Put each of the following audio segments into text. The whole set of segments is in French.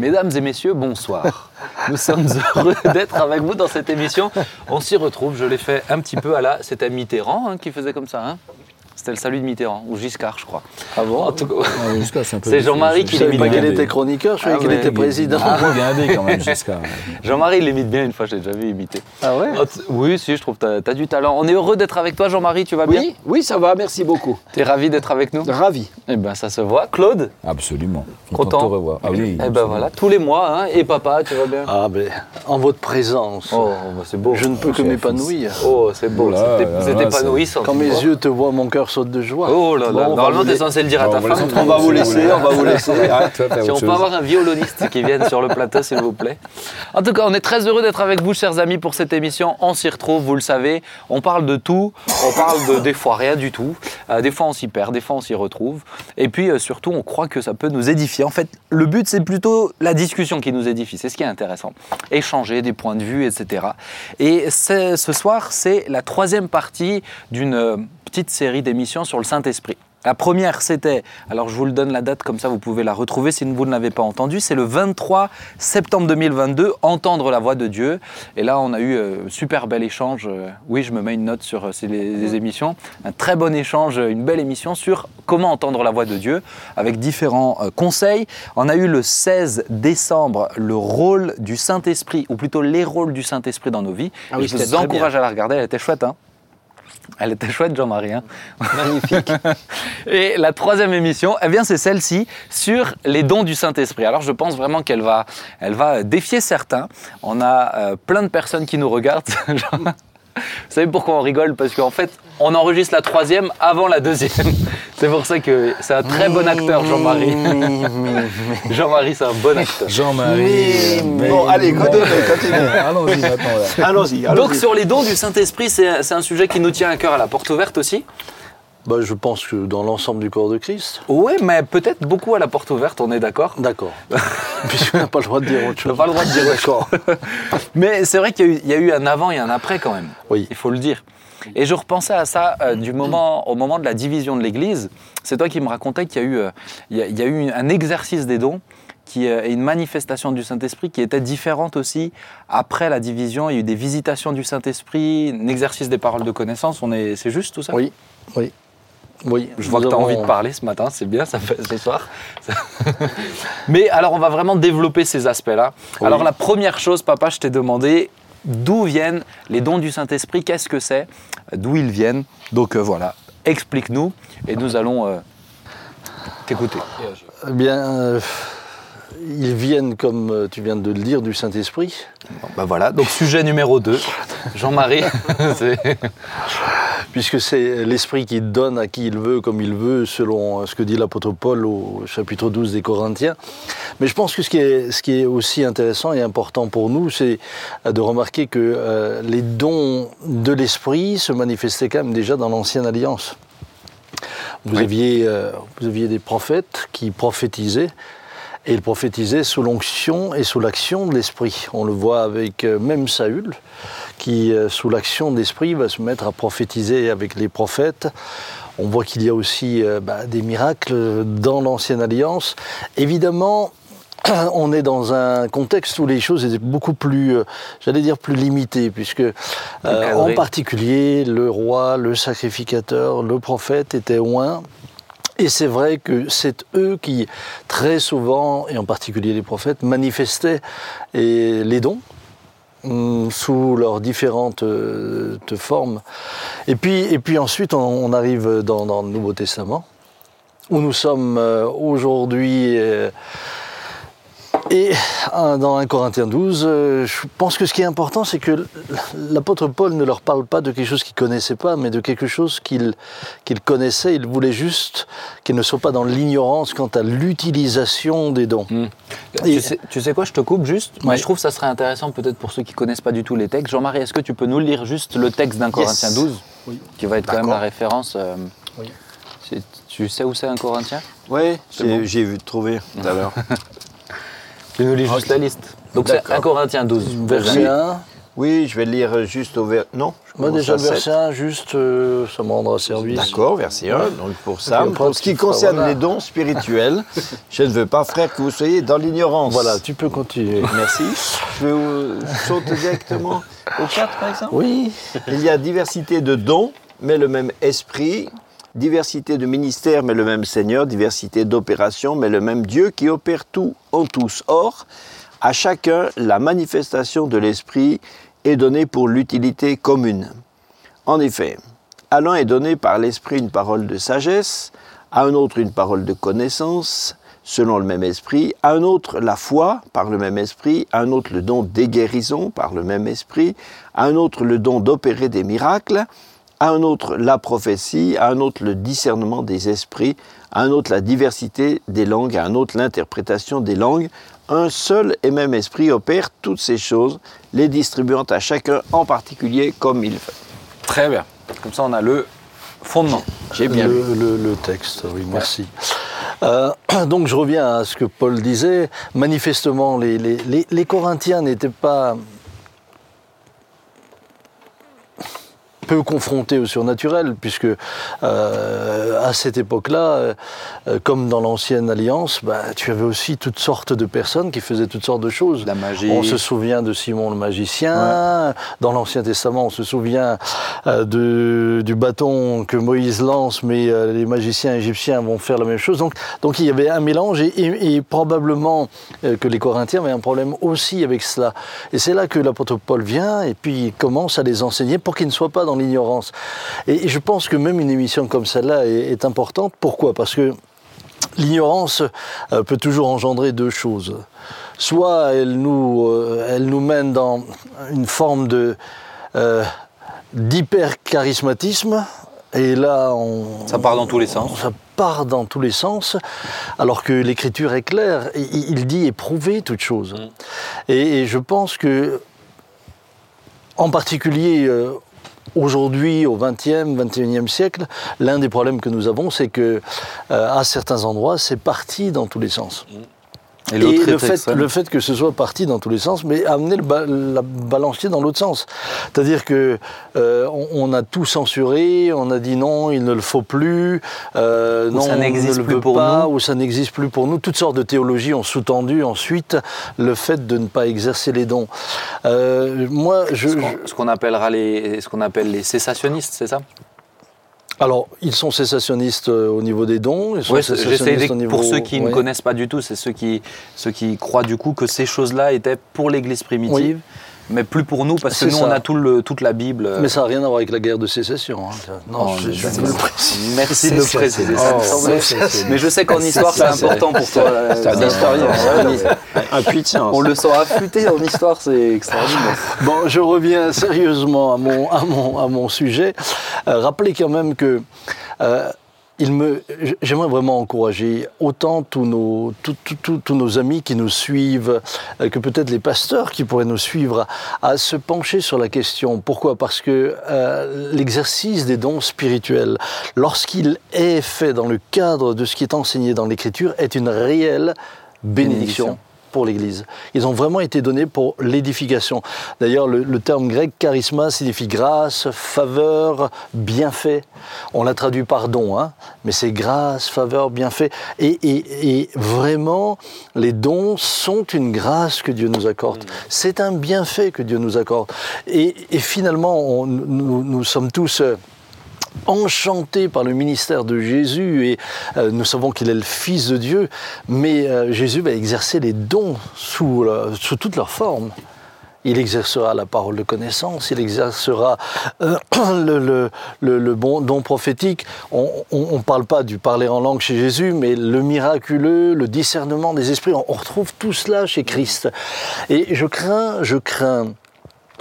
Mesdames et messieurs, bonsoir. Nous sommes heureux d'être avec vous dans cette émission. On s'y retrouve, je l'ai fait un petit peu à la... C'était Mitterrand hein, qui faisait comme ça. Hein c'était le salut de Mitterrand, ou Giscard, je crois. Ah bon En tout cas, Ah, Giscard, c'est un peu C'est difficile. Jean-Marie qui Je l'imite pas bien. qu'il était chroniqueur, je savais Ah qu'il ouais, était président. Ah, quand même, Giscard. Jean-Marie il l'imite bien une fois, je l'ai déjà vu imiter. Ah ouais? Oh, t- Oui, si, je trouve que tu as, du talent. On est heureux d'être avec toi, Jean-Marie, tu vas bien? Oui, ça va, merci beaucoup. Tu es ravi d'être avec nous? Ravi. Eh ben, ça se voit. Claude? Absolument. Content. de te revoir. Ah oui. Eh ben absolument. voilà, tous les mois, hein. Et papa, tu vas bien? Ah ben, en votre présence, Oh, bah, c'est beau. je ne peux que m'épanouir. Oh, c'est beau. Vous êtes là, épanouissant. Quand mes yeux te voient, mon cœur de joie. Oh là là, Bon, normalement, t'es censé le dire à ta femme. on va vous laisser, on va vous laisser. Si on peut avoir un violoniste qui vienne sur le plateau, s'il vous plaît. En tout cas, on est très heureux d'être avec vous, chers amis, pour cette émission. On s'y retrouve, vous le savez. On parle de tout. On parle de des fois rien du tout. Euh, des fois, on s'y perd. Des fois, on s'y retrouve. Et puis, euh, surtout, on croit que ça peut nous édifier. En fait, le but, c'est plutôt la discussion qui nous édifie. C'est ce qui est intéressant. Échanger des points de vue, etc. Et ce soir, c'est la troisième partie d'une euh, petite série d'émissions sur le Saint-Esprit. La première, c'était, alors je vous le donne la date, comme ça vous pouvez la retrouver si vous ne l'avez pas entendu, c'est le 23 septembre 2022, Entendre la voix de Dieu. Et là, on a eu euh, super bel échange. euh, oui, je me mets une note sur euh, ces- les, les émissions. Un très bon échange, euh, une belle émission sur comment entendre la voix de Dieu, avec différents conseils. On a eu le 16 décembre le rôle du Saint-Esprit, ou plutôt les rôles du Saint-Esprit dans nos vies. Ah oui, je vous encourage à la regarder, elle était chouette. Hein elle était chouette, Jean-Marie. hein Magnifique. et la troisième émission, eh bien, c'est celle-ci sur les dons du Saint-Esprit. Alors, je pense vraiment qu'elle va, elle va défier certains. On a euh, plein de personnes qui nous regardent. Vous savez pourquoi on rigole? Parce qu'en fait, on enregistre la troisième avant la deuxième. C'est pour ça que c'est un très bon acteur, Jean-Marie. Jean-Marie, c'est un bon acteur. Jean-Marie. mais- Bon, allez, continuez, continuez. Allons-y maintenant. Allons-y. Donc, sur les dons du Saint-Esprit, c'est c'est un sujet qui nous tient à cœur à la porte ouverte aussi. Bah, je pense que dans l'ensemble du corps de Christ. Oui, mais peut-être beaucoup à la porte ouverte, on est d'accord D'accord. Puisqu'on n'a pas le droit de dire autre On chose. n'a pas le droit de dire D'accord. Mais c'est vrai qu'il y, a eu- il y a eu un avant et un après quand même. Oui. Il faut le dire. Et je repensais à ça euh, du moment, au moment de la division de l'Église. C'est toi qui me racontais qu'il y a eu, euh, il y a, il y a eu un exercice des dons qui euh, et une manifestation du Saint-Esprit qui était différente aussi après la division. Il y a eu des visitations du Saint-Esprit, un exercice des paroles de connaissance. On est, c'est juste tout ça? Oui, oui. Oui, Je vois que tu as avons- envie de parler ce matin, c'est bien, ça fait ce soir. Mais alors, on va vraiment développer ces aspects-là. Oui. Alors, la première chose, papa, je t'ai demandé d'où viennent les dons du Saint-Esprit, qu'est-ce que c'est, d'où ils viennent? Donc euh, voilà, explique-nous et nous allons euh, t'écouter. Eh bien, euh, ils viennent, comme euh, tu viens de le dire, du Saint-Esprit. Bon, bah voilà, donc sujet numéro 2. Jean-Marie, Puisque c'est l'Esprit qui donne à qui il veut, comme il veut, selon euh, ce que dit l'apôtre Paul au chapitre 12 des Corinthiens. Mais je pense que ce qui est, ce qui est aussi intéressant et important pour nous, c'est euh, de remarquer que euh, les dons de l'Esprit se manifestaient quand même déjà dans l'Ancienne Alliance. Vous, Oui. aviez, euh, vous aviez des prophètes qui prophétisaient, et ils prophétisaient sous l'onction et sous l'action de l'Esprit. On le voit avec euh, même Saül, qui, euh, sous l'action de l'Esprit, va se mettre à prophétiser avec les prophètes. On voit qu'il y a aussi euh, bah, des miracles dans l'Ancienne Alliance. Évidemment, on est dans un contexte où les choses étaient beaucoup plus, j'allais dire, plus limitées, puisque euh, en particulier le roi, le sacrificateur, le prophète étaient loin. Et c'est vrai que c'est eux qui, très souvent, et en particulier les prophètes, manifestaient les dons hum, sous leurs différentes euh, formes. Et puis, et puis ensuite, on, arrive dans, dans le Nouveau Testament, où nous sommes euh, aujourd'hui. euh, et euh, dans 1 Corinthiens 12, euh, je pense que ce qui est important, c'est que l'apôtre Paul ne leur parle pas de quelque chose qu'ils ne connaissaient pas, mais de quelque chose qu'ils qu'ils connaissaient. Il voulait juste qu'ils ne soient pas dans l'ignorance quant à l'utilisation des dons. Et- tu, sais, tu sais quoi, je te coupe juste, mais je trouve que ça serait intéressant peut-être pour ceux qui connaissent pas du tout les textes. Jean-Marie, est-ce que tu peux nous lire juste le texte d'un Corinthiens 12 Oui. Qui va être quand même la référence. euh, Oui. Tu sais où c'est un Corinthien? Oui, bon. j'ai j'ai vu trouver tout à l'heure. Tu nous lis juste la liste. Donc c'est D'accord. 1 Corinthiens 12, Verset 1, Oui, je vais lire juste au vers... Non je Moi, déjà, le verset 1, juste, euh, ça me rendra service. D'accord, verset 1, donc pour ça. Pour ce qui concerne voilà. les dons spirituels, je ne veux pas, frère, que vous soyez dans l'ignorance. Voilà, tu peux continuer. Merci. Je vais euh, sauter directement au 4, par exemple. Oui, Il y a diversité de dons, mais le même esprit. Diversité de ministères, mais le même Seigneur. Diversité d'opérations, mais le même Dieu qui opère tout en tous. Or, à chacun, la manifestation de l'esprit est donnée pour l'utilité commune. En effet, à l'un est donné par l'esprit une parole de sagesse, à un autre une parole de connaissance, selon le même esprit, à un autre la foi par le même esprit, à un autre le don des guérisons par le même esprit, à un autre le don d'opérer des miracles, à un autre la prophétie, à un autre le discernement des esprits, à un autre la diversité des langues, à un autre l'interprétation des langues. Un seul et même esprit opère toutes ces choses, les distribuant à chacun en particulier comme il veut. Très bien. Comme ça, on a le fondement. J'ai bien le, lu. le- le texte, oui, merci. Euh, donc je reviens à ce que Paul disait. Manifestement, les, les- les- les Corinthiens n'étaient pas peu confrontés au surnaturel, puisque euh, à cette époque-là, euh, comme dans l'ancienne alliance, bah, tu avais aussi toutes sortes de personnes qui faisaient toutes sortes de choses. La magie. On se souvient de Simon le magicien. Dans l'Ancien Testament, on se souvient euh, de- du bâton que Moïse lance, mais les magiciens égyptiens vont faire la même chose. Donc, donc il y avait un mélange et, et- et probablement que les Corinthiens avaient un problème aussi avec cela. Et c'est là que l'apôtre Paul vient et puis il commence à les enseigner pour qu'ils ne soient pas dans l'ignorance. Et, je pense que même une émission comme celle-là est, est importante. Pourquoi? Parce que L'ignorance euh, peut toujours engendrer deux choses. Soit elle nous, euh, elle nous mène dans une forme de euh, d'hyper-charismatisme, et là on, Ça part dans tous les sens. ça part dans tous les sens, alors que l'écriture est claire. Il, il dit éprouver toute chose. Et, et je pense que, en particulier euh, aujourd'hui, au XXe, XXIe siècle, l'un des problèmes que nous avons, c'est que euh, à certains endroits, c'est parti dans tous les sens. Et le, fait, extrême. le fait que ce soit parti dans tous les sens, mais amener le ba- la balancier dans l'autre sens. C'est-à-dire que euh, on, on a tout censuré, on a dit non, il ne le faut plus, euh, Ou non, ça on n'existe ne le plus veut pour pas, nous. ou ça n'existe plus pour nous. Toutes sortes de théologies ont sous-tendu ensuite le fait de ne pas exercer les dons. Euh, moi, je, Ce qu'on- je- ce qu'on appellera les, ce qu'on appelle les cessationnistes, c'est ça? Alors ils sont cessationnistes euh, au niveau des dons. Ils sont cessationnistes de- au niveau- pour ceux qui ne connaissent pas du tout, c'est ceux qui, ceux qui croient du coup que ces choses-là étaient pour l'Église primitive, mais plus pour nous parce que nous ça. on a tout le, toute la Bible. euh, Mais ça n'a rien à voir avec la guerre de sécession. hein. Non, Oh, je, le. Merci de le préciser. Oh, Mais je sais qu'en histoire c'est important pour toi. euh, C'est un historien, un, un puits de science. On le sent affûté en histoire, c'est extraordinaire. Bon, je reviens sérieusement à mon, à mon, à mon sujet. Euh, rappelez quand même que euh, il me, j'aimerais vraiment encourager autant tous nos, amis qui nous suivent, euh, que peut-être les pasteurs qui pourraient nous suivre, à se pencher sur la question. Pourquoi? Parce que euh, l'exercice des dons spirituels, lorsqu'il est fait dans le cadre de ce qui est enseigné dans l'Écriture, est une réelle Bénédiction. Pour l'Église. Ils ont vraiment été donnés pour l'édification. D'ailleurs, le, le terme grec charisma signifie grâce, faveur, bienfait. On l'a traduit par don, hein, mais c'est grâce, faveur, bienfait. Et, et- et vraiment, les dons sont une grâce que Dieu nous accorde. C'est un bienfait que Dieu nous accorde. Et, et finalement, on- nous, nous sommes tous... enchantés par le ministère de Jésus et euh, nous savons qu'il est le Fils de Dieu, mais euh, Jésus va exercer les dons sous, euh, sous toutes leurs formes. Il exercera la parole de connaissance, il exercera le, bon don prophétique. On ne parle pas du parler en langue chez Jésus, mais le miraculeux, le discernement des esprits, on retrouve tout cela chez Christ. Et je crains, je crains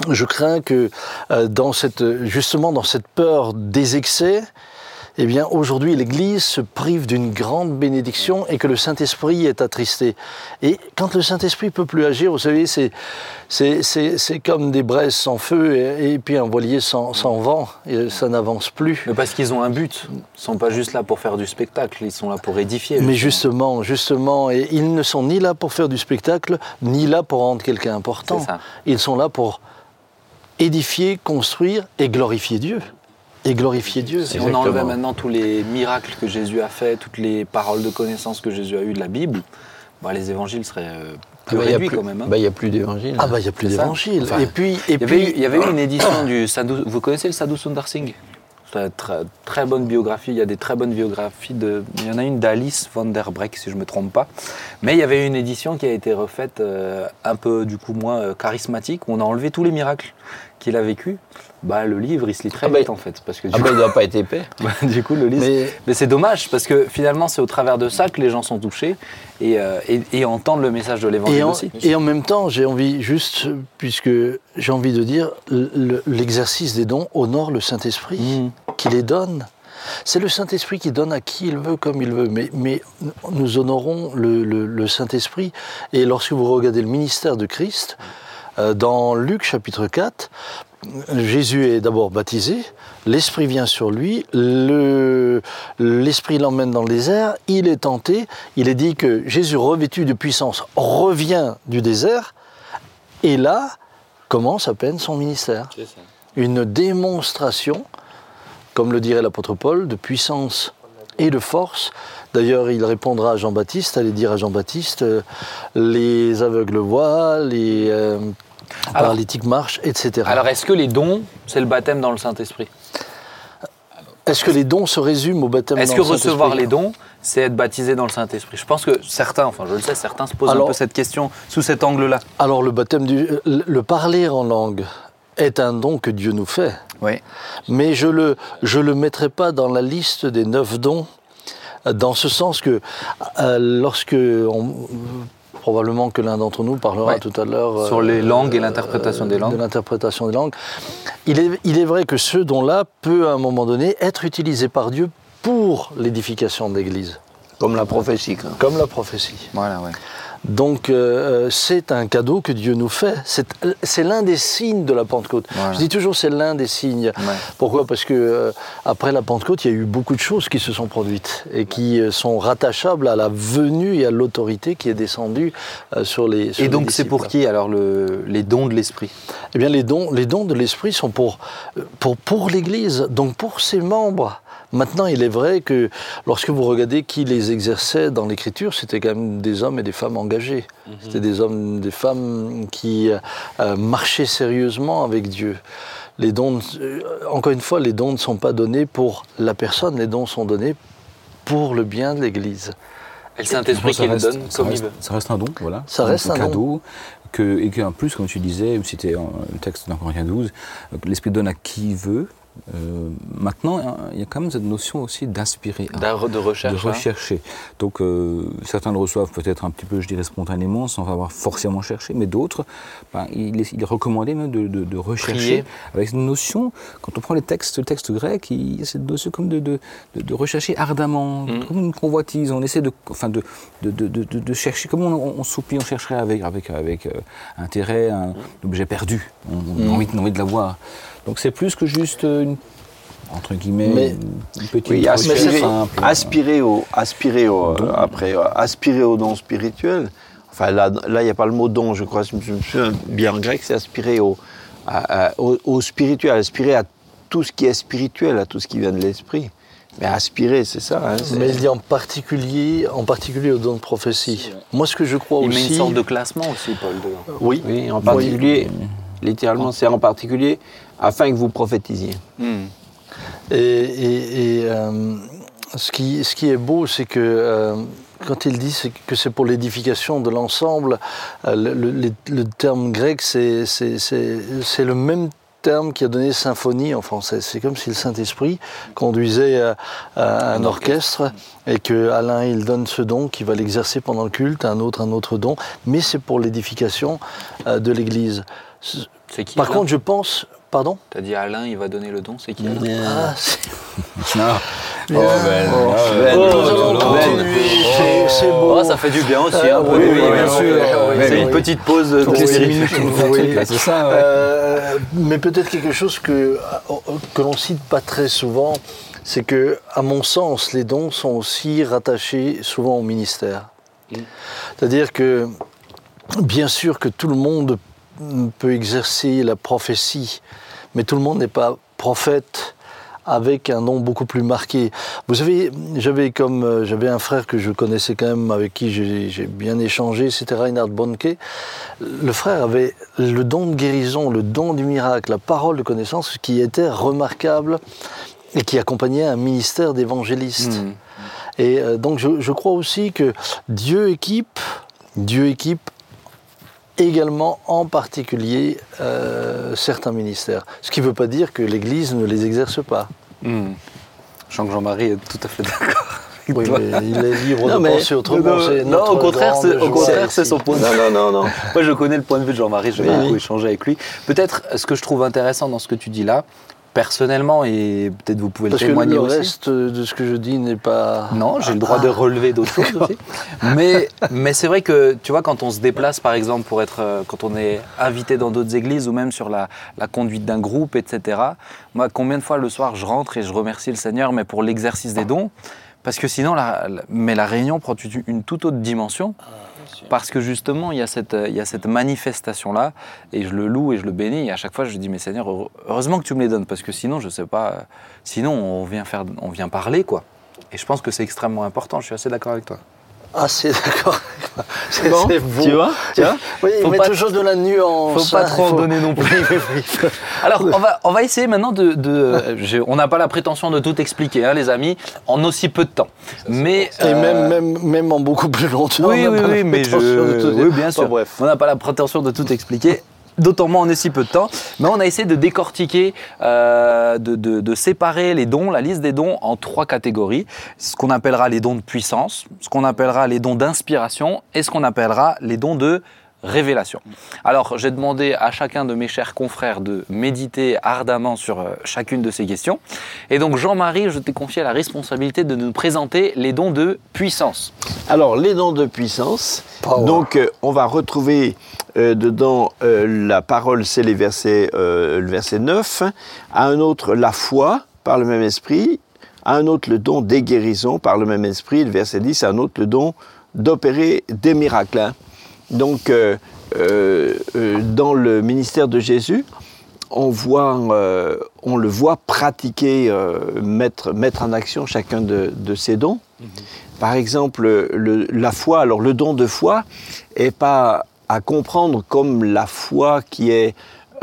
je crains que euh, dans cette, justement dans cette peur des excès, eh bien aujourd'hui l'Église se prive d'une grande bénédiction et que le Saint-Esprit est attristé. Et quand le Saint-Esprit peut plus agir, vous savez, c'est, c'est, c'est, c'est comme des braises sans feu et, et puis un voilier sans, sans vent, et ça n'avance plus. Mais parce qu'ils ont un but. Ils ne sont pas juste là pour faire du spectacle, ils sont là pour édifier. Mais justement. justement, et ils ne sont ni là pour faire du spectacle, ni là pour rendre quelqu'un important. C'est ça. Ils sont là pour édifier, construire et glorifier Dieu. Et glorifier Dieu. Si on enlevait maintenant tous les miracles que Jésus a fait, toutes les paroles de connaissance que Jésus a eues de la Bible, bah, les évangiles seraient euh, plus Ah bah, il y a réduits plus- quand même. hein. bah, il n'y a plus d'évangile. Ah bah il n'y a plus C'est ça. d'évangile. Enfin, et puis, et il, y avait puis eu, il y avait eu une édition du Sadhu. Vous connaissez le Sadhu Sundar Singh? C'est une très, très bonne biographie. Il y a des très bonnes biographies. De, il y en a une d'Alice van der Breck, si je ne me trompe pas. Mais il y avait une édition qui a été refaite euh, un peu, du coup, moins euh, charismatique, où on a enlevé tous les miracles qu'il a vécu. Bah, le livre, il se lit très Ah bah, vite, en fait. Parce que du, Ah bah, il ne doit pas être épais. coup, du coup, le livre. mais Mais c'est dommage parce que finalement c'est au travers de ça que les gens sont touchés et, euh, et- et entendent le message de l'évangile Et en, aussi. et en même temps, j'ai envie, juste, puisque j'ai envie de dire, le- l'exercice des dons honore le Saint-Esprit, Mhm. qui les donne. C'est le Saint-Esprit qui donne à qui il veut, comme il veut. Mais, mais nous honorons le, le- le Saint-Esprit. Et lorsque vous regardez le ministère de Christ, dans Luc chapitre 4, Jésus est d'abord baptisé, l'Esprit vient sur lui, le- l'Esprit l'emmène dans le désert, il est tenté, il est dit que Jésus revêtu de puissance revient du désert, et là commence à peine son ministère. Une démonstration, comme le dirait l'apôtre Paul, de puissance et de force. D'ailleurs, il répondra à Jean-Baptiste, allez dire à Jean-Baptiste, euh, les aveugles voient, les euh, Alors- paralytiques marchent, etc. Alors est-ce que les dons, c'est le baptême dans le Saint-Esprit? Est-ce que les dons se résument au baptême Est-ce dans que le Saint-Esprit? recevoir les dons, c'est être baptisé dans le Saint-Esprit? Je pense que certains, enfin je le sais, certains se posent un peu cette question sous cet angle-là. Alors le baptême du, le le parler en langue est un don que Dieu nous fait, Oui. mais je le je le mettrai pas dans la liste des neuf dons, dans ce sens que euh, lorsque on- probablement que l'un d'entre nous parlera Ouais. tout à l'heure Sur les langues et l'interprétation des langues. De l'interprétation des langues. Il est, il est vrai que ce don-là peut à un moment donné être utilisé par Dieu pour l'édification de l'Église, Comme la prophétie. quoi. comme la prophétie. Voilà, ouais. Donc euh, c'est un cadeau que Dieu nous fait. C'est l'un des signes de la Pentecôte. Voilà. Je dis toujours c'est l'un des signes. Pourquoi? Parce que euh, après la Pentecôte, il y a eu beaucoup de choses qui se sont produites et qui euh, sont rattachables à la venue et à l'autorité qui est descendue euh, sur les. sur Et donc c'est pour qui alors le- les dons de l'Esprit? Eh bien, les dons, les dons de l'esprit sont pour, euh, pour, pour l'Église, donc pour ses membres. Maintenant, il est vrai que lorsque vous regardez qui les exerçait dans l'Écriture, c'était quand même des hommes et des femmes engagés. C'était des hommes, des femmes qui euh, marchaient sérieusement avec Dieu. Les dons, euh, encore une fois, les dons ne sont pas donnés pour la personne, les dons sont donnés pour le bien de l'Église. Et le Saint-Esprit Ça qui le reste- donne ça comme il reste- veut. Ça reste un don, voilà. Ça reste un don. cadeau. Que, et qu'en plus, comme tu disais, c'était le texte dans Corinthiens 12, euh, que l'Esprit donne à qui veut. Euh, maintenant, hein, il y a quand même cette notion aussi d'inspirer. De recherche. de hein. rechercher. Donc euh, certains le reçoivent peut-être un petit peu, je dirais, spontanément, sans avoir forcément cherché, mais d'autres, ben, il, est, il est recommandé même de, de- de rechercher Prier. avec une notion, quand on prend les textes, le texte grec, il y a cette notion comme de, de, rechercher ardemment, Mm. comme une convoitise, on essaie de, enfin de, de, de, de- de chercher, comme on, on soupire, on chercherait avec, avec, avec euh, intérêt un objet perdu, on, on a envie, on a envie de l'avoir. Donc c'est plus que juste une, entre guillemets, Mais- une, petite Oui, aspirer, simple. aspirer au, aspirer au, euh, après, euh, aspirer au don spirituel. Enfin, là, là, il n'y a pas le mot don, je crois. Je me souviens bien en grec, c'est aspirer au, à- à- au, au spirituel, aspirer à tout ce qui est spirituel, à tout ce qui vient de l'esprit. Mais aspirer, c'est ça. hein, Mais il dit en particulier, en particulier au don de prophétie. Moi, ce que je crois Il met aussi. une sorte de classement aussi, Paul. Oui, Oui, en particulier, littéralement, c'est en particulier afin que vous prophétisiez. Hmm. Et, et- et, euh, ce, qui, ce qui est beau, c'est que euh, quand il dit que c'est pour l'édification de l'ensemble, euh, le, le- le terme grec, c'est le même terme qui a donné symphonie en français. C'est comme si le Saint-Esprit conduisait euh, euh, un orchestre et que à l'un il donne ce don qui va l'exercer pendant le culte, à un autre un autre don, mais c'est pour l'édification euh, de l'Église. C'est qui Par Alain contre, je pense, pardon. T'as dit Alain, il va donner le don, c'est qui Alain Ah, c'est- Ah. Oh, Ben, Oh, ben, nous allons ben. continuer, c'est- c'est beau. Oh, ça fait du bien aussi, Euh, un peu oui, oui, bien sûr. C'est une petite pause de les minutes, c'est ça, ouais. Euh, mais peut-être quelque chose que, que l'on cite pas très souvent, c'est que, à mon sens, les dons sont aussi rattachés souvent au ministère. C'est-à-dire que, bien sûr que tout le monde peut exercer la prophétie, mais tout le monde n'est pas prophète avec un nom beaucoup plus marqué. Vous savez, j'avais comme euh, j'avais un frère que je connaissais quand même, avec qui j'ai bien échangé, c'était Reinhard Bonnke. Le frère avait le don de guérison, le don du miracle, la parole de connaissance qui était remarquable et qui accompagnait un ministère d'évangéliste. Mhm. Et euh, donc je, je crois aussi que Dieu équipe, Dieu équipe également en particulier euh, certains ministères. Ce qui ne veut pas dire que l'Église ne les exerce pas. Mhm. Je sens que Jean-Marie est tout à fait d'accord. Oui, mais il est libre Non, de mais- penser autrement. Non, au contraire, c'est- au contraire, c'est son point de vue. Non, non, non, non. Moi, je connais le point de vue de Jean-Marie, je vais Oui, beaucoup oui. échanger avec lui. Peut-être, ce que je trouve intéressant dans ce que tu dis là, personnellement, et peut-être vous pouvez Parce le que témoigner le aussi. reste de ce que je dis n'est pas. Non, j'ai le droit de Ah. relever d'autres choses aussi. Mais, mais c'est vrai que, tu vois, quand on se déplace, par exemple, pour être, euh, quand on est invité dans d'autres églises ou même sur la, la conduite d'un groupe, etc. Moi, combien de fois le soir, je rentre et je remercie le Seigneur, mais pour l'exercice des dons, parce que sinon, la, mais la réunion prend une, une toute autre dimension. Parce que justement, il y a cette, il y a cette manifestation-là, et je le loue et je le bénis, et à chaque fois, je dis, mais Seigneur, heure- heureusement que tu me les donnes, parce que sinon, je sais pas, sinon, on vient, faire, on vient parler, quoi. Et je pense que c'est extrêmement important, je suis assez d'accord avec toi. Ah, c'est d'accord. C'est Bon, tu vois, tu vois Oui, Faut mais pas- toujours de la nuance. faut pas hein, trop en donner non plus. Alors, on va, on va essayer maintenant de. de- je- on n'a pas la prétention de tout expliquer, hein, les amis, en aussi peu de temps. Mais. Et euh, même, même, même en beaucoup plus longtemps. Oui, oui, oui, mais je. Oui, bien Enfin, sûr. bref. On n'a pas la prétention de tout expliquer. D'autant moins en si peu de temps. Mais on a essayé de décortiquer, euh, de séparer les dons, la liste des dons, en trois catégories. Ce qu'on appellera les dons de puissance, ce qu'on appellera les dons d'inspiration et ce qu'on appellera les dons de révélation. Alors, j'ai demandé à chacun de mes chers confrères de méditer ardemment sur euh, chacune de ces questions. Et donc, Jean-Marie, je t'ai confié la responsabilité de nous présenter les dons de puissance. Alors, les dons de puissance. Power. Donc, euh, on va retrouver euh, dedans euh, la parole, c'est les versets, euh, le verset 9. À un autre, la foi par le même esprit. À un autre, le don des guérisons par le même esprit. Le verset 10. À un autre, le don d'opérer des miracles. hein. Donc, euh, euh, euh, dans le ministère de Jésus, on, voit, euh, on le voit pratiquer, mettre, mettre en action chacun de, de ses dons. Par exemple, le- la foi, alors le don de foi est pas à comprendre comme la foi qui est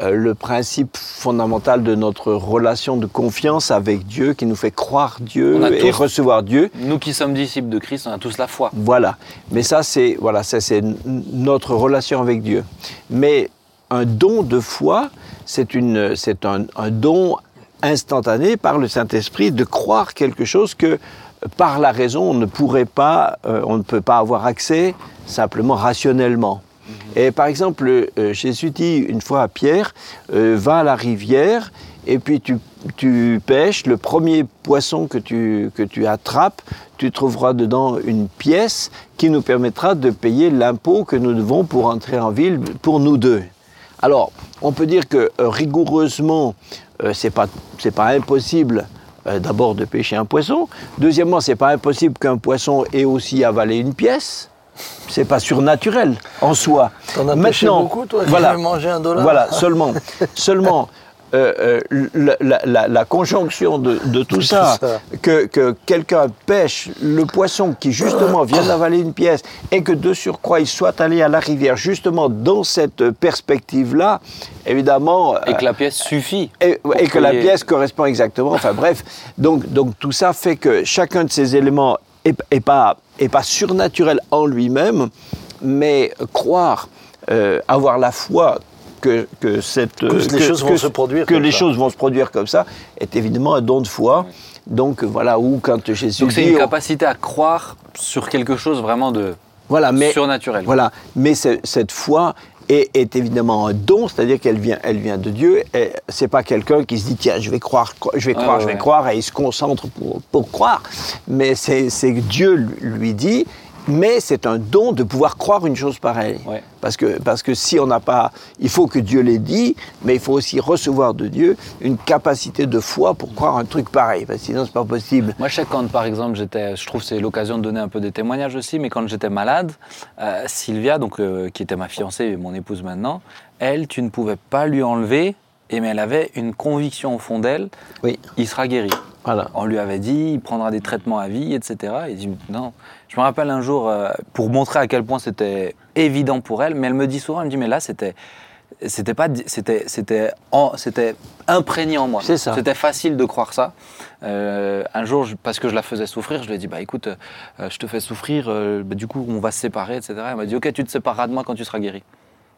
le principe fondamental de notre relation de confiance avec Dieu, qui nous fait croire Dieu et tous- recevoir Dieu. Nous qui sommes disciples de Christ, on a tous la foi. Voilà. Mais ça, c'est voilà, ça, c'est notre relation avec Dieu. Mais un don de foi, c'est une, c'est un, un don instantané par le Saint-Esprit de croire quelque chose que euh, par la raison on ne pourrait pas, euh, on ne peut pas avoir accès simplement rationnellement. Et par exemple, euh, Jésus dit une fois à Pierre, euh, va à la rivière et puis tu, pêches, le premier poisson que tu, attrapes, tu trouveras dedans une pièce qui nous permettra de payer l'impôt que nous devons pour entrer en ville pour nous deux. Alors, on peut dire que euh, rigoureusement, euh, c'est pas impossible d'abord de pêcher un poisson. Deuxièmement, c'est pas impossible qu'un poisson ait aussi avalé une pièce. C'est pas surnaturel en soi. T'en as pêché beaucoup, toi, voilà, mangé un dollar Voilà, seulement, seulement. euh, euh, la, la- la- la conjonction de, de tout Tout ça, ça. que, que quelqu'un pêche le poisson qui justement vient d'avaler une pièce et que de surcroît il soit allé à la rivière justement dans cette perspective-là, évidemment, Et euh, que la pièce suffit. et, que la pièce correspond exactement. Enfin bref, donc, donc tout ça fait que chacun de ces éléments est, est pas, est pas surnaturel en lui-même, mais croire, euh, avoir la foi que, que cette Que les choses vont se produire que comme les ça. choses vont se produire comme ça est évidemment un don de foi. Donc voilà où quand Jésus Donc c'est une capacité à croire sur quelque chose vraiment de voilà, mais surnaturel. Voilà, mais ce- cette foi est, est évidemment un don, c'est-à-dire qu'elle vient, elle vient de Dieu. Et c'est pas quelqu'un qui se dit tiens, je vais croire, je vais Ah, croire, ouais, je vais ouais. croire, et il se concentre pour, pour croire. Mais c'est c'est que Dieu lui dit mais c'est un don de pouvoir croire une chose pareille. Ouais. Parce, que, parce que si on n'a pas... Il faut que Dieu l'ait dit, mais il faut aussi recevoir de Dieu une capacité de foi pour croire un truc pareil. Parce que sinon, c'est pas possible. Moi, je sais quand, par exemple, j'étais, je trouve que c'est l'occasion de donner un peu des témoignages aussi, mais quand j'étais malade, euh, Sylvia, donc, euh, qui était ma fiancée et mon épouse maintenant, elle, tu ne pouvais pas lui enlever, et mais elle avait une conviction au fond d'elle, Oui. il sera guéri. Voilà. On lui avait dit, il prendra des traitements à vie, etc. Et dit, non. Je me rappelle un jour, euh, pour montrer à quel point c'était évident pour elle, mais elle me dit souvent, elle me dit, mais là, c'était, c'était pas, c'était, c'était, c'était imprégné en moi. C'est ça. C'était facile de croire ça. Euh, un jour, je- parce que je la faisais souffrir, je lui ai dit, bah écoute, euh, je te fais souffrir, euh, bah, du coup, on va se séparer, etc. Elle m'a dit, ok, tu te sépareras de moi quand tu seras guéri.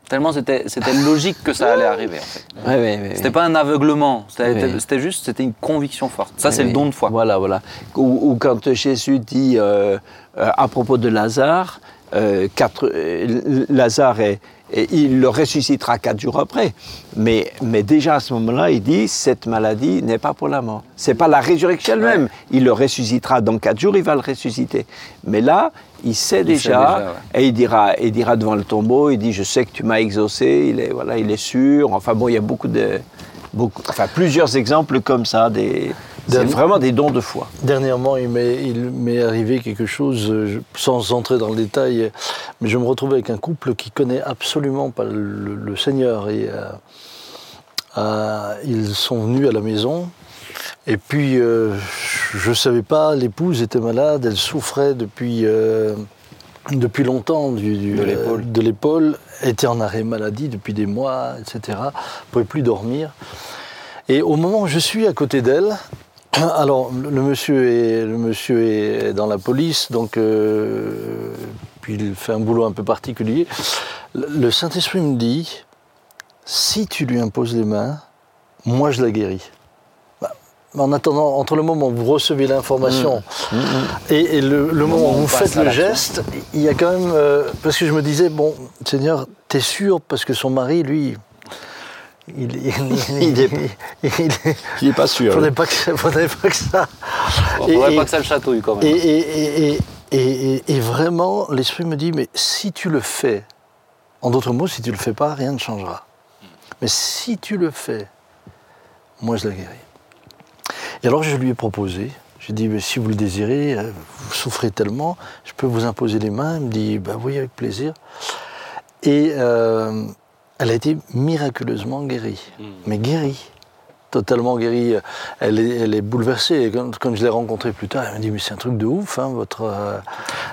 Tellement c'était, c'était logique que ça allait arriver. En fait. Ouais, ouais, ouais, C'était pas un aveuglement, c'était, juste, c'était une conviction forte. Ça, c'est le don de foi. Voilà, voilà. Ou, ou quand Jésus dit à propos de Lazare, euh, quatre- euh, Lazare est, et il le ressuscitera quatre jours après. Mais, mais déjà à ce moment-là, il dit cette maladie n'est pas pour la mort. C'est pas la résurrection elle-même. Il le ressuscitera dans quatre jours, il va le ressusciter. Mais là, il sait déjà, déjà, ouais. et il dira, il dira devant le tombeau, il dit je sais que tu m'as exaucé. Il est voilà, il est sûr. Enfin bon, il y a beaucoup de beaucoup, enfin plusieurs exemples comme ça des vraiment des dons de foi. Dernièrement, il m'est, arrivé quelque chose, euh, sans entrer dans le détail, mais je me retrouve avec un couple qui connaît absolument pas le, le Seigneur. Et, euh, euh, ils sont venus à la maison. Et puis, euh, je ne savais pas, l'épouse était malade, elle souffrait depuis, depuis longtemps du, du- De l'épaule. de l'épaule, était en arrêt maladie depuis des mois, etc. Ne pouvait plus dormir. Et au moment où je suis à côté d'elle, alors le monsieur est, le monsieur est dans la police, donc euh, puis il fait un boulot un peu particulier. Le Saint-Esprit me dit, si tu lui imposes les mains, moi je la guéris. Bah, En attendant, entre le moment où vous recevez l'information et, et le, le moment où vous faites le geste, il y a quand même... euh, parce que je me disais, bon, Seigneur, t'es sûr Parce que son mari, lui, il, il, Il est- il- Il n'est pas sûr. faudrait pas que, faudrait pas que ça... Faudrait pas que ça le chatouille quand même. Et, et- et- et- et- et- et vraiment, l'Esprit me dit, mais si tu le fais, en d'autres mots, si tu le fais pas, rien ne changera. Mais si tu le fais, moi je la guéris. Et alors je lui ai proposé, j'ai dit, mais si vous le désirez, euh, vous souffrez tellement, je peux vous imposer les mains. Il me dit, bah oui, avec plaisir. Et euh, elle a été miraculeusement guérie. Mais guérie. Totalement guérie. Elle est, elle est bouleversée. Et quand, quand je l'ai rencontrée plus tard, elle m'a dit Mais c'est un truc de ouf, hein, votre. euh,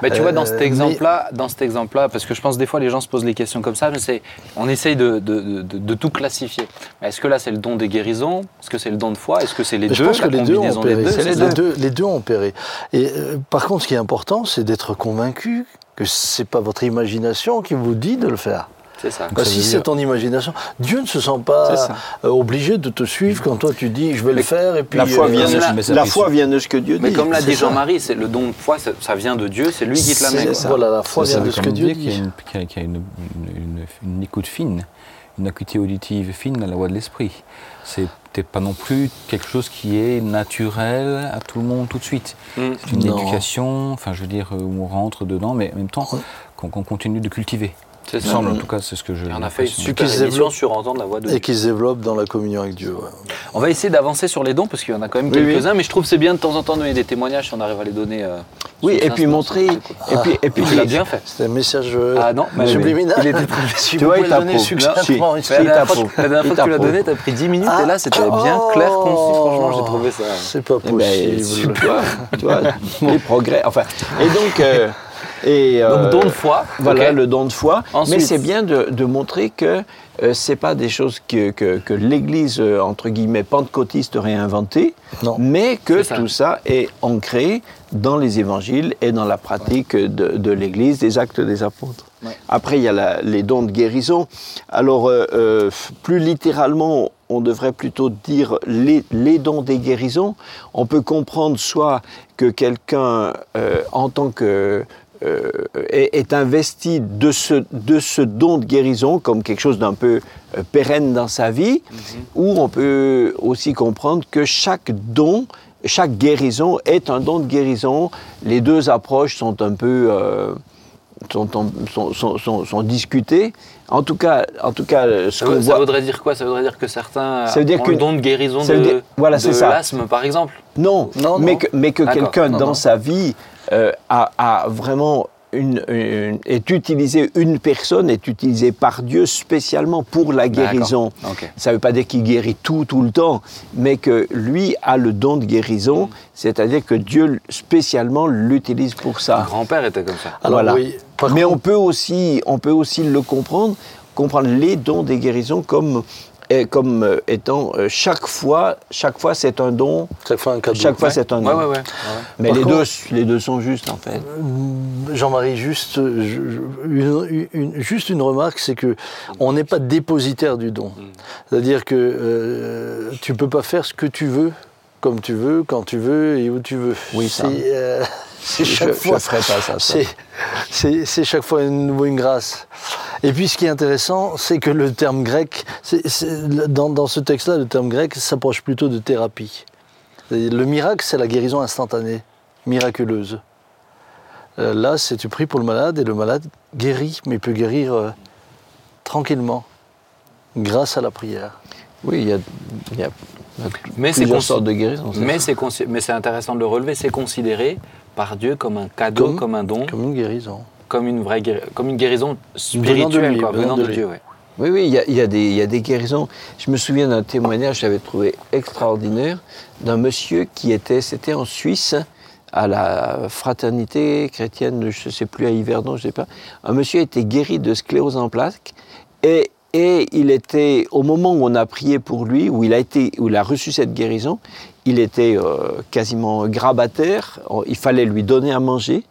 Mais tu vois, dans euh, cet mais- exemple-là, dans cet exemple-là, parce que je pense des fois les gens se posent les questions comme ça, mais c'est, on essaye de, de- de- de tout classifier. Est-ce que là c'est le don des guérisons? Est-ce que c'est le don de foi? Est-ce que c'est les Mais deux je pense que les deux ont deux, c'est les, deux, les deux ont opéré. Et euh, par contre, ce qui est important, c'est d'être convaincu que c'est pas votre imagination qui vous dit de le faire. C'est ça. Bah, ça si c'est dire- ton imagination, Dieu ne se sent pas euh, obligé de te suivre quand toi tu dis je vais le faire et puis La foi, euh, vient de, mais la fait foi vient de ce que Dieu Mais dit. comme l'a dit. Jean-Marie, c'est le don de foi, ça, ça vient de Dieu, c'est lui qui te la ça. Voilà, la foi vient de ce que Dieu dit. y a- une- une- une- une écoute fine, une acuité auditive fine à la voix de l'esprit. C'est pas non plus quelque chose qui est naturel à tout le monde tout de suite. Mm. C'est une Non. éducation, enfin je veux dire, où on rentre dedans, mais en même temps qu'on qu'on continue de cultiver. C'est ça. semble, en tout cas, c'est ce que je. Et on a fait une super Qu'ils se émission développent. sur entendre la voix de Et qui se développe dans la communion avec Dieu. ouais. On va essayer d'avancer sur les dons parce qu'il y en a quand même Oui, oui. quelques-uns, mais je trouve que c'est bien de temps en temps de donner des témoignages si on arrive à les donner. euh, Oui, et puis montrer. cool. Et puis, et puis Tu l'as bien fait. C'est un message Ah non, mais- subliminal. il était très- Si Tu vois, il donner t'approuve. succinctement, la dernière fois, que- la dernière Il fois que tu l'as donné, t'as pris 10 minutes Ah, et là c'était oh, bien clair, concis. Franchement, j'ai trouvé ça. C'est pas Eh ben, possible. tu vois, tu vois, les progrès. Enfin, et donc, euh, et, euh, Donc, don de foi. Voilà le don de foi. Ensuite. Mais c'est bien de, de montrer que euh, c'est pas des choses que, que, que l'Église euh, entre guillemets pentecôtiste aurait inventées, Non. mais que ça. tout ça est ancré dans les Évangiles et dans la pratique de, de l'Église, des actes des apôtres. Ouais. Après, il y a la- les dons de guérison. Alors, euh, euh, plus littéralement, on devrait plutôt dire les, les dons des guérisons. On peut comprendre soit que quelqu'un, euh, en tant que euh, est, est investi de ce, de ce don de guérison comme quelque chose d'un peu euh, pérenne dans sa vie, ou on peut aussi comprendre que chaque don chaque guérison est un don de guérison. Les deux approches sont un peu euh, sont, sont- sont discutées. En tout cas, en tout cas, ce Ça, veut- ça voit- voudrait dire quoi? Ça voudrait dire que certains Ça veut dire ont que- le don de guérison ça de, dire- voilà, de c'est ça. l'asthme, par exemple. Non, Non, mais que, mais que quelqu'un Non, dans non. sa vie euh, a, a vraiment une, une- est utilisé, une personne est utilisée par Dieu spécialement pour la guérison. Ça ne veut pas dire qu'il guérit tout, tout le temps, mais que lui a le don de guérison, c'est-à-dire que Dieu spécialement l'utilise pour Mon ça. grand-père était comme ça. Alors Voilà. oui, Mais contre- on peut aussi, on peut aussi le comprendre, comprendre les dons des guérisons comme, eh, comme euh, étant euh, chaque fois, chaque fois c'est un don, chaque fois un cadeau. chaque fois Ouais. c'est un Ouais, don. ouais, ouais. Mais Par les contre- deux, les deux sont justes en fait. Jean-Marie, juste, je- je- une, une- juste une remarque, c'est que on n'est pas dépositaire du don. C'est-à-dire que euh, tu peux pas faire ce que tu veux, comme tu veux, quand tu veux et où tu veux. Oui, ça. C'est euh, c'est Je- chaque je fois. ferai pas ça, ça. C'est- chaque fois une grâce. Et puis ce qui est intéressant, c'est que le terme grec, dans, dans ce texte-là, le terme grec s'approche plutôt de thérapie. Le miracle, c'est la guérison instantanée, miraculeuse. Euh, là, c'est tu pries pour le malade et le malade guérit, mais il peut guérir euh, tranquillement, grâce à la prière. Oui, il y a, il y a Mais plusieurs sortes de guérisons. c'est Mais c'est intéressant de le relever. C'est considéré par Dieu comme un cadeau, Comme- comme, un don, comme, Comme une guérison. Une vraie guéri- comme une guérison Venant de spirituelle, quoi, venant de. Dieu. ouais. Oui, oui, il y y a des guérisons. Je me souviens d'un témoignage que j'avais trouvé extraordinaire d'un monsieur qui était, c'était en Suisse, à la fraternité chrétienne, je ne sais plus, à Yverdon, je ne sais pas. Un monsieur était guéri de sclérose en plaques et, et il était, au moment où on a prié pour lui, où il a, été, où il a reçu cette guérison, il était euh, quasiment grabataire, il fallait lui donner à manger.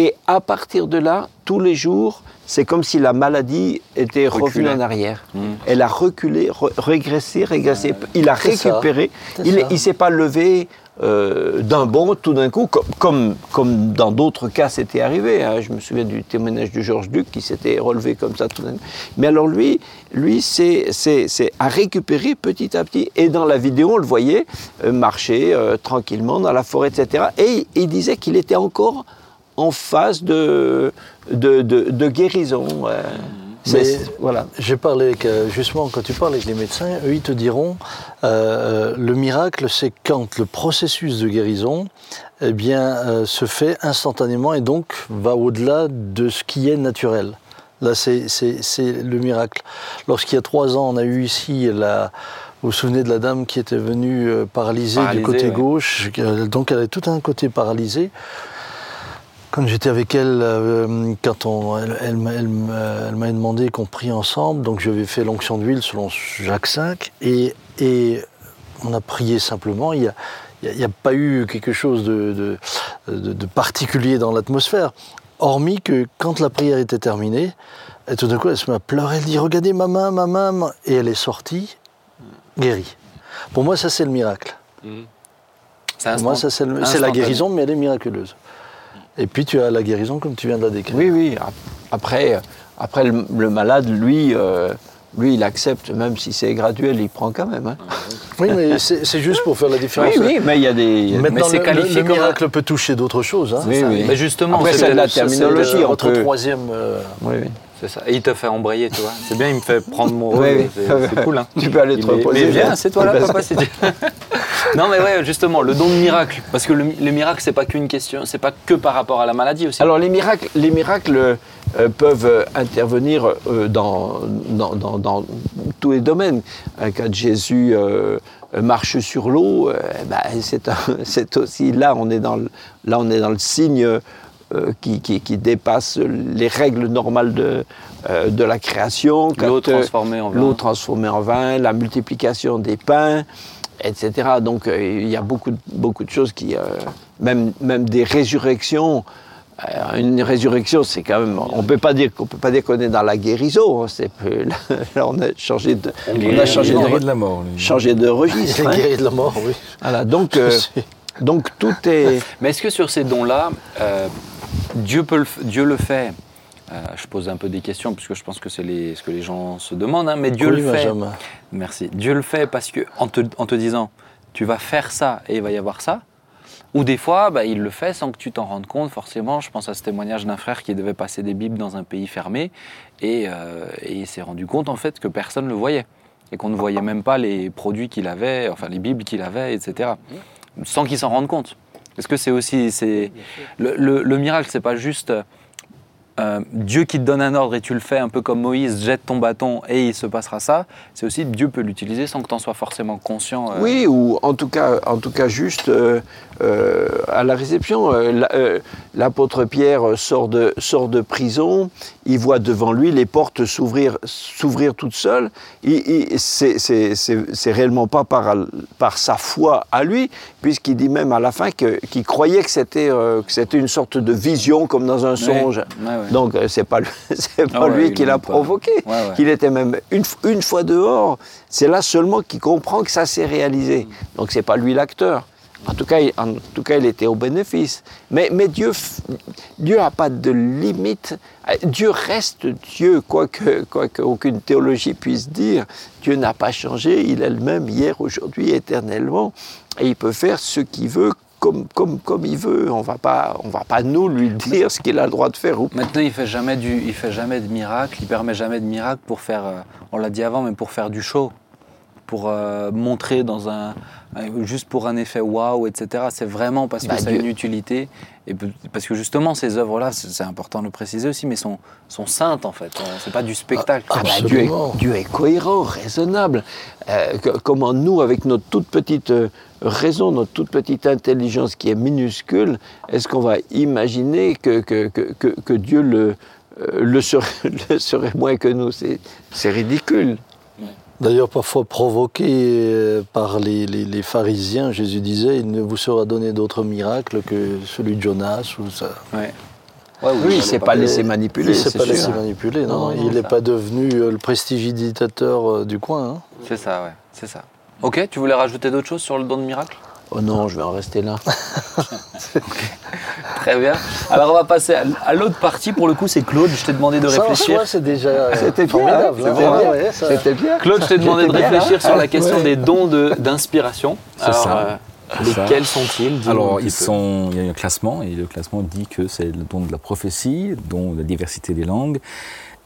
Et à partir de là, tous les jours, c'est comme si la maladie était revenue en arrière. Mm. Elle a reculé, re- régressé, régressé. Il a ça. récupéré. Il ne s'est pas levé euh, d'un bond tout d'un coup, comme, comme, comme dans d'autres cas c'était arrivé. hein. Je me souviens du témoignage de Georges Duc qui s'était relevé comme ça tout d'un coup. Mais alors lui, lui c'est à récupérer petit à petit. Et dans la vidéo, on le voyait euh, marcher euh, tranquillement dans la forêt, etc. Et il disait qu'il était encore en phase de, de, de, de guérison. euh. Mais- voilà. J'ai parlé avec, euh, justement, quand tu parles avec les médecins, eux, ils te diront, euh, le miracle, c'est quand le processus de guérison eh bien, euh, se fait instantanément et donc va au-delà de ce qui est naturel. Là, c'est le miracle. Lorsqu'il y a trois ans, on a eu ici la... Vous vous souvenez de la dame qui était venue euh, paralysée, Paralysée, du côté ouais. gauche, euh, donc elle avait tout un côté paralysé. Quand j'étais avec elle, euh, quand on, elle, elle elle elle m'a demandé qu'on prie ensemble, donc ai fait l'onction d'huile selon Jacques V, et, et on a prié simplement. Il n'y y a- il y a pas eu quelque chose de, de- de- de particulier dans l'atmosphère, hormis que quand la prière était terminée, et tout d'un coup elle se met à pleurer, elle dit Regardez ma main, ma main, ma- et elle est sortie, guérie. Pour moi, ça c'est le miracle. C'est Pour moi, ça c'est le- la guérison, mais elle est miraculeuse. Et puis tu as la guérison comme tu viens de la décrire. Oui, oui. ap- Après, après le, le malade, lui, euh, lui, il accepte, même si c'est graduel, il prend quand même. hein. Oui, mais c'est juste pour faire la différence. Oui, oui, mais il y a des. Maintenant, Mais c'est le- qualifié le, le miracle peut toucher d'autres choses. hein. Oui, Ça, oui. Mais justement, Après, c'est la terminologie, peut- troisième. euh, Oui, oui. C'est ça. Et il te fait embrayer, tu vois. C'est bien, il me fait prendre mon rôle. Oui, oui. C'est cool, hein. Tu peux aller te reposer. Mais viens, là. c'est toi là, papa. c'est- non, mais ouais, justement, le don de miracle. Parce que le, le miracle, c'est pas qu'une question, c'est pas que par rapport à la maladie aussi. Alors les miracles, les miracles euh, peuvent euh, intervenir euh, dans, dans, dans- dans tous les domaines. Quand Jésus euh, marche sur l'eau, bah, c'est aussi là on est dans le, là on est dans le signe qui, qui- qui dépasse les règles normales de, euh, de la création. L'eau euh, transformée en vin. L'eau transformée en vin, la multiplication des pains, etc. Donc euh, il y a beaucoup, de- beaucoup de choses qui, euh, même, même des résurrections. euh, une résurrection, c'est quand même. On peut pas dire qu'on peut pas dire qu'on est dans la guérison. hein, C'est là, on a changé de, on guérit a changé de, de la mort. lui. changé de registre. Hein. guéri de la mort, oui. Voilà, donc, euh, donc tout est. Mais est-ce que sur ces dons-là, euh, Dieu, peut le, Dieu le fait euh, Je pose un peu des questions, puisque je pense que c'est ce que les gens se demandent, hein, mais Dieu Oui, le fait. Benjamin. Merci. Dieu le fait parce que, en te, en te disant, tu vas faire ça et il va y avoir ça. Ou des fois, bah, il le fait sans que tu t'en rendes compte, forcément. Je pense à ce témoignage d'un frère qui devait passer des Bibles dans un pays fermé et, euh, et il s'est rendu compte en fait que personne ne le voyait et qu'on ne voyait même pas les produits qu'il avait, enfin les Bibles qu'il avait, etc. Sans qu'il s'en rende compte. Est-ce que c'est aussi. c'est le, le, le miracle, c'est pas juste. Euh, Dieu qui te donne un ordre et tu le fais un peu comme Moïse, jette ton bâton et il se passera ça. C'est aussi Dieu peut l'utiliser sans que tu en sois forcément conscient. euh. Oui, ou en tout cas, en tout cas juste euh, à la réception, la- l'apôtre Pierre sort de, sort de prison, il voit devant lui les portes s'ouvrir s'ouvrir toutes seules. C'est- réellement pas par, par sa foi à lui, puisqu'il dit même à la fin qu'il croyait que c'était que c'était une sorte de vision comme dans un songe. ouais, ouais. Donc euh, c'est pas lui, c'est pas Ah ouais, lui qui l'a provoqué. Ouais, était même une, une fois dehors. C'est là seulement qu'il comprend que ça s'est réalisé. Donc c'est pas lui l'acteur. En tout cas, il, en tout cas, il était au bénéfice. Mais, mais Dieu, n'a pas de limite. Euh, Dieu reste Dieu, quoi que, quoi que aucune théologie puisse dire. Dieu n'a pas changé. Il est le même hier, aujourd'hui, éternellement. Et il peut faire ce qu'il veut. Comme, comme, comme il veut, on va pas, on va pas nous lui dire ce qu'il a le droit de faire ou pas. Maintenant, il fait jamais du, il fait jamais de miracle. Il permet jamais de miracle pour faire. euh, on l'a dit avant, mais pour faire du show, pour euh, montrer dans un, juste pour un effet waouh, etc. C'est vraiment parce que Bah, ça a une utilité et parce que justement ces œuvres-là, c'est important de le préciser aussi, mais sont sont saintes en fait. C'est pas du spectacle. Ah c'est bah, Dieu, est, Absolument. Dieu est cohérent, raisonnable. Euh, que- comment nous, avec notre toute petite euh, raison, notre toute petite intelligence qui est minuscule, est-ce qu'on va imaginer que, que, que, que- que Dieu le, euh, le, serait, le serait moins que nous? C'est c'est ridicule. D'ailleurs, parfois provoqué euh, par les, les- les pharisiens, Jésus disait Il ne vous sera donné d'autre miracle que celui de Jonas. Ou ça. Ouais. Ouais, oui, il fallait s'est pas laissé Il manipuler, ne s'est c'est pas laissé manipuler, non, Non, non, Il n'est pas devenu euh, le prestidigitateur du coin. hein. C'est ça, ouais, c'est ça. Ok, tu voulais rajouter d'autres choses sur le don de miracle? Oh non, je vais en rester là. Très bien. Alors on va passer à, l'autre partie. Pour le coup, c'est Claude. Je t'ai demandé de réfléchir. c'est déjà euh, C'était bien, formidable. hein, hein. c'était bien. ouais, ça- C'était bien. Claude, je t'ai demandé de bien, réfléchir hein sur la question Ouais. des dons de- d'inspiration. C'est Alors, ça. euh, ça. lesquels sont-ils? Alors, ils sont, il y a un classement, et le classement dit que c'est le don de la prophétie, le don de la diversité des langues,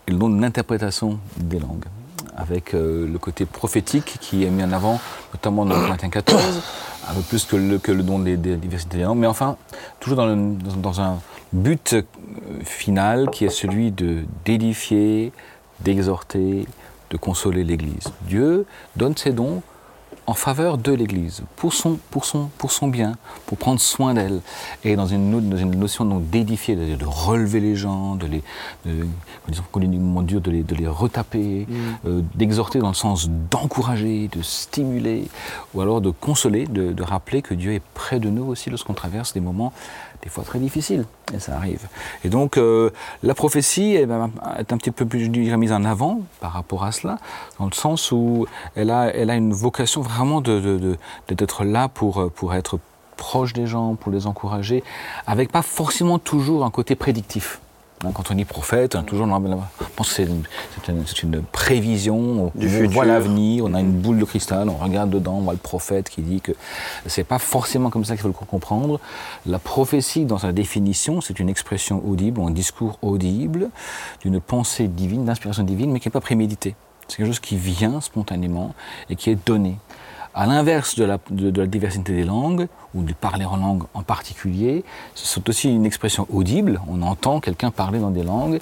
et le don de l'interprétation des langues, avec euh, le côté prophétique qui est mis en avant, notamment dans Corinthiens 14, un peu plus que le, don des, des diversités des langues, mais enfin, toujours dans un but euh, final qui est celui de d'édifier, d'exhorter, de consoler l'Église. Dieu donne ses dons en faveur de l'Église, pour son, pour, son, pour son bien, pour prendre soin d'elle, et dans une, dans une notion donc d'édifier, de, de relever les gens, de les, de, disons dur, de les, de les retaper, euh, d'exhorter dans le sens d'encourager, de stimuler, ou alors de consoler, de, de rappeler que Dieu est près de nous aussi lorsqu'on traverse des moments des fois très difficiles, et ça arrive. Et donc euh, la prophétie eh ben, est un petit peu plus je dirais, mise en avant par rapport à cela, dans le sens où elle a, elle a une vocation vraiment de- de- de- d'être là pour, euh, pour être proche des gens, pour les encourager, avec pas forcément toujours un côté prédictif. Hein, Quand on dit prophète, on toujours on pense que c'est une, une- prévision, on, on voit l'avenir, on a une boule de cristal, on regarde dedans, on voit le prophète qui dit que c'est pas forcément comme ça qu'il faut le comprendre. La prophétie, dans sa définition, c'est une expression audible, un discours audible d'une pensée divine, d'inspiration divine, mais qui n'est pas préméditée. C'est quelque chose qui vient spontanément et qui est donné. À l'inverse de la, de- de la diversité des langues, ou du parler en langue en particulier, c'est aussi une expression audible. On entend quelqu'un parler dans des langues.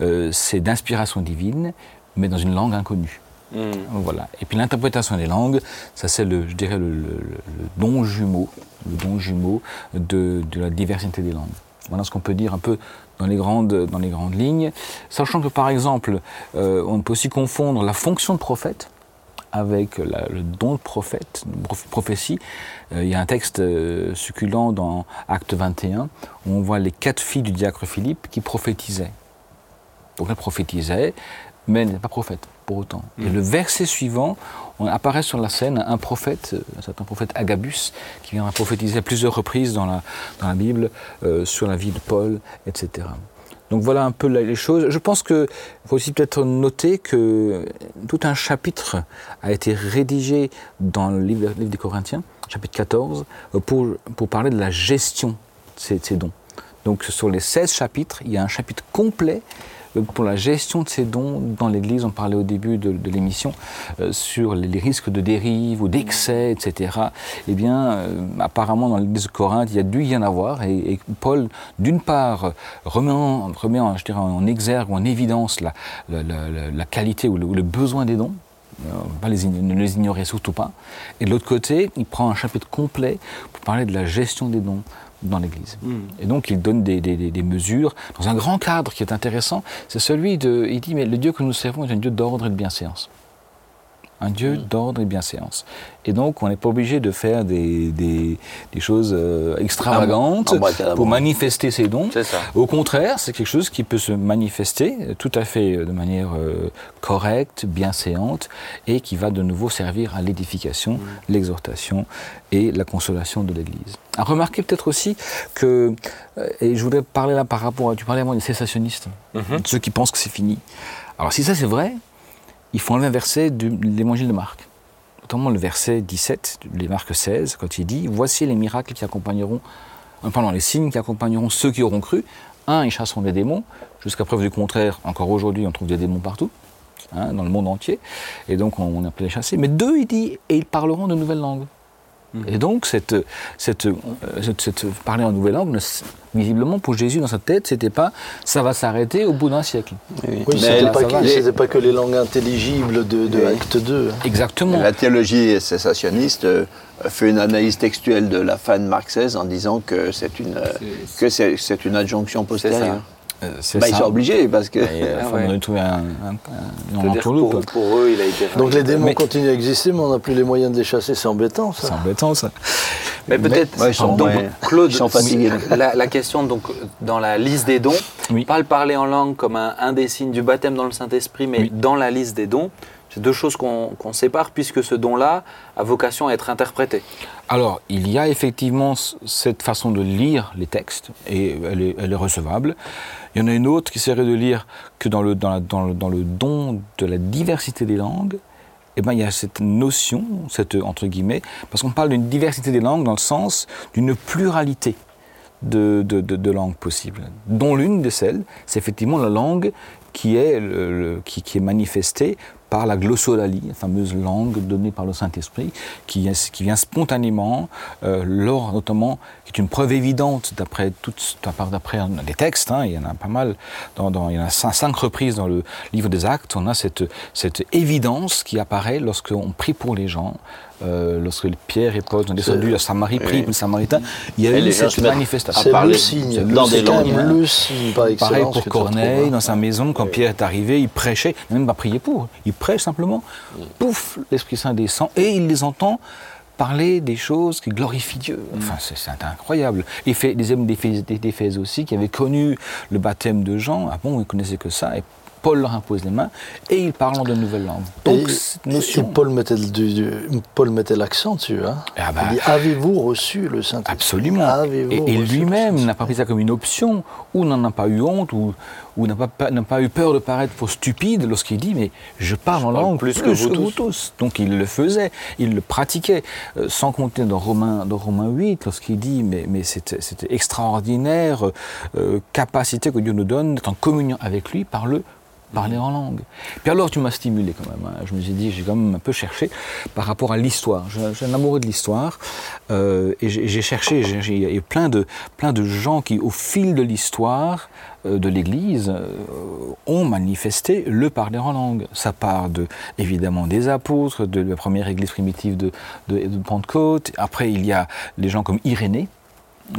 Euh, c'est d'inspiration divine, mais dans une langue inconnue. Hmm. Voilà. Et puis l'interprétation des langues, ça c'est le, je dirais le, le- le- le don jumeau, le don jumeau de, de la diversité des langues. Voilà ce qu'on peut dire un peu dans les grandes, dans les grandes lignes, sachant que par exemple, euh, on peut aussi confondre la fonction de prophète avec la- le don de prophète, de prophétie. Euh, il y a un texte euh, succulent dans Acte 21 où on voit les quatre filles du diacre Philippe qui prophétisaient. Donc elles prophétisaient, mais elles n'étaient pas prophètes pour autant. Et le verset suivant, on apparaît sur la scène un prophète, euh, un certain prophète Agabus, qui vient prophétiser à plusieurs reprises dans la, dans la Bible euh, sur la vie de Paul, etc. Donc voilà un peu les choses. Je pense qu'il faut aussi peut-être noter que tout un chapitre a été rédigé dans le livre, des Corinthiens, chapitre 14, pour, parler de la gestion de ces, dons. Donc sur les 16 chapitres, il y a un chapitre complet pour la gestion de ces dons dans l'Église. On parlait au début de, l'émission euh, sur les, risques de dérive ou d'excès, etc. Eh bien, euh, apparemment, dans l'Église de Corinthe, il y a dû y en avoir. Et, Paul, d'une part, remet, en, exergue ou en évidence la, qualité ou le, besoin des dons. Euh, pas les, ne les ignorer surtout pas. Et de l'autre côté, il prend un chapitre complet pour parler de la gestion des dons dans l'Église. Mm. Et donc il donne des, des- mesures dans un grand cadre qui est intéressant. C'est celui de, il dit, mais le Dieu que nous servons est un Dieu d'ordre et de bienséance. Un Dieu d'ordre et de bienséance. Et donc on n'est pas obligé de faire des, des- des choses euh, extravagantes Abracadabra. pour manifester ses dons. Au contraire, c'est quelque chose qui peut se manifester euh, tout à fait euh, de manière euh, correcte, bienséante, et qui va de nouveau servir à l'édification, l'exhortation et la consolation de l'Église. À remarquer peut-être aussi que, et je voudrais parler là par rapport à, tu parlais avant des cessationnistes, ceux qui pensent que c'est fini. Alors si ça c'est vrai, il faut enlever un verset de l'évangile de Marc, notamment le verset 17, les Marc 16, quand il dit Voici les miracles qui accompagneront, euh, les signes qui accompagneront ceux qui auront cru. Un, ils chasseront des démons. Jusqu'à preuve du contraire, encore aujourd'hui, on trouve des démons partout, hein, dans le monde entier. Et donc, on, les chasser. Mais deux, il dit Et ils parleront de nouvelles langues. Et donc, cette, cette, euh, cette- cette- parler en nouvelle langue, visiblement, pour Jésus, dans sa tête, c'était pas ça va s'arrêter au bout d'un siècle. Oui, Mais c'était pas, pas que les langues intelligibles de, de Oui. Acte 2. hein. Exactement. La théologie cessationniste euh, fait une analyse textuelle de la fin de Marc XVI en disant que c'est une, que c'est une adjonction postérieure. Euh, c'est Bah, ils sont obligés parce que. Et, euh, Ah faut ouais. nous trouver un, pour, pour eux, il a été. Donc les démons Mais- continuent à exister, mais on n'a plus les moyens de les chasser. C'est embêtant, C'est ça. embêtant ça. Mais peut-être, Ouais, donc, Claude, ils sont fatigués. La, la question, donc, dans la liste des dons, Oui. pas le parler en langue comme un, un des signes du baptême dans le Saint-Esprit, mais Oui. dans la liste des dons, c'est deux choses qu'on sépare, puisque ce don-là a vocation à être interprété. Alors, il y a effectivement cette façon de lire les textes, et elle est, recevable. Il y en a une autre qui serait de lire que dans le, don de la diversité des langues, eh ben, il y a cette notion, cette, entre guillemets, parce qu'on parle d'une diversité des langues dans le sens d'une pluralité de, langues possibles, dont l'une de celles, c'est effectivement la langue qui est manifestée par la glossolalie, la fameuse langue donnée par le Saint-Esprit, qui, vient spontanément, euh, lors notamment, qui est une preuve évidente d'après les textes, hein, il y en a pas mal, il y en a cinq, cinq reprises dans le livre des Actes, on a cette, cette évidence qui apparaît lorsqu'on prie pour les gens, euh, lorsque Pierre et Paul sont descendus à Samarie, prient pour les Samaritains, il y a Et eu cette manifestation. C'est le signe. dans des langues, hein. le signe par. Pareil pour Corneille, hein. dans sa maison, quand Pierre est arrivé, il prêchait, il n'a même pas prié pour, il prêche simplement. Pouf, l'Esprit Saint descend et il les entend parler des choses qui glorifient Dieu. Enfin, c'est incroyable. Et fait, des hommes d'Éphèse d'Éphèse aussi, qui avaient connu le baptême de Jean, ah bon, ils connaissaient que ça, et Paul leur impose les mains, et ils parlent en de nouvelles langues. Donc, Et- cette. Paul mettait, le- du- du- Paul mettait l'accent dessus. Hein. Ah bah, il dit Avez-vous reçu le Saint-Esprit? Absolument. Et, lui-même n'a pas pris ça comme une option, ou n'en a pas eu honte, ou, ou n'a pas, eu peur de paraître pour stupide lorsqu'il dit Mais je parle en langue plus que vous tous. Donc il le faisait, il le pratiquait. Euh, sans compter dans Romains, dans Romains 8, lorsqu'il dit Mais, mais c'était c'était extraordinaire euh, capacité que Dieu nous donne d'être en communion avec lui par le parler en langue. Puis alors tu m'as stimulé quand même. hein. Je me suis dit, j'ai quand même un peu cherché par rapport à l'histoire. J'ai un amoureux de l'histoire euh, et j'ai cherché. Il y a plein de, plein de gens qui, au fil de l'histoire euh, de l'Église, euh, ont manifesté le parler en langue. Ça part de, évidemment des apôtres, de la première Église primitive de, de, de Pentecôte. Après, il y a les gens comme Irénée,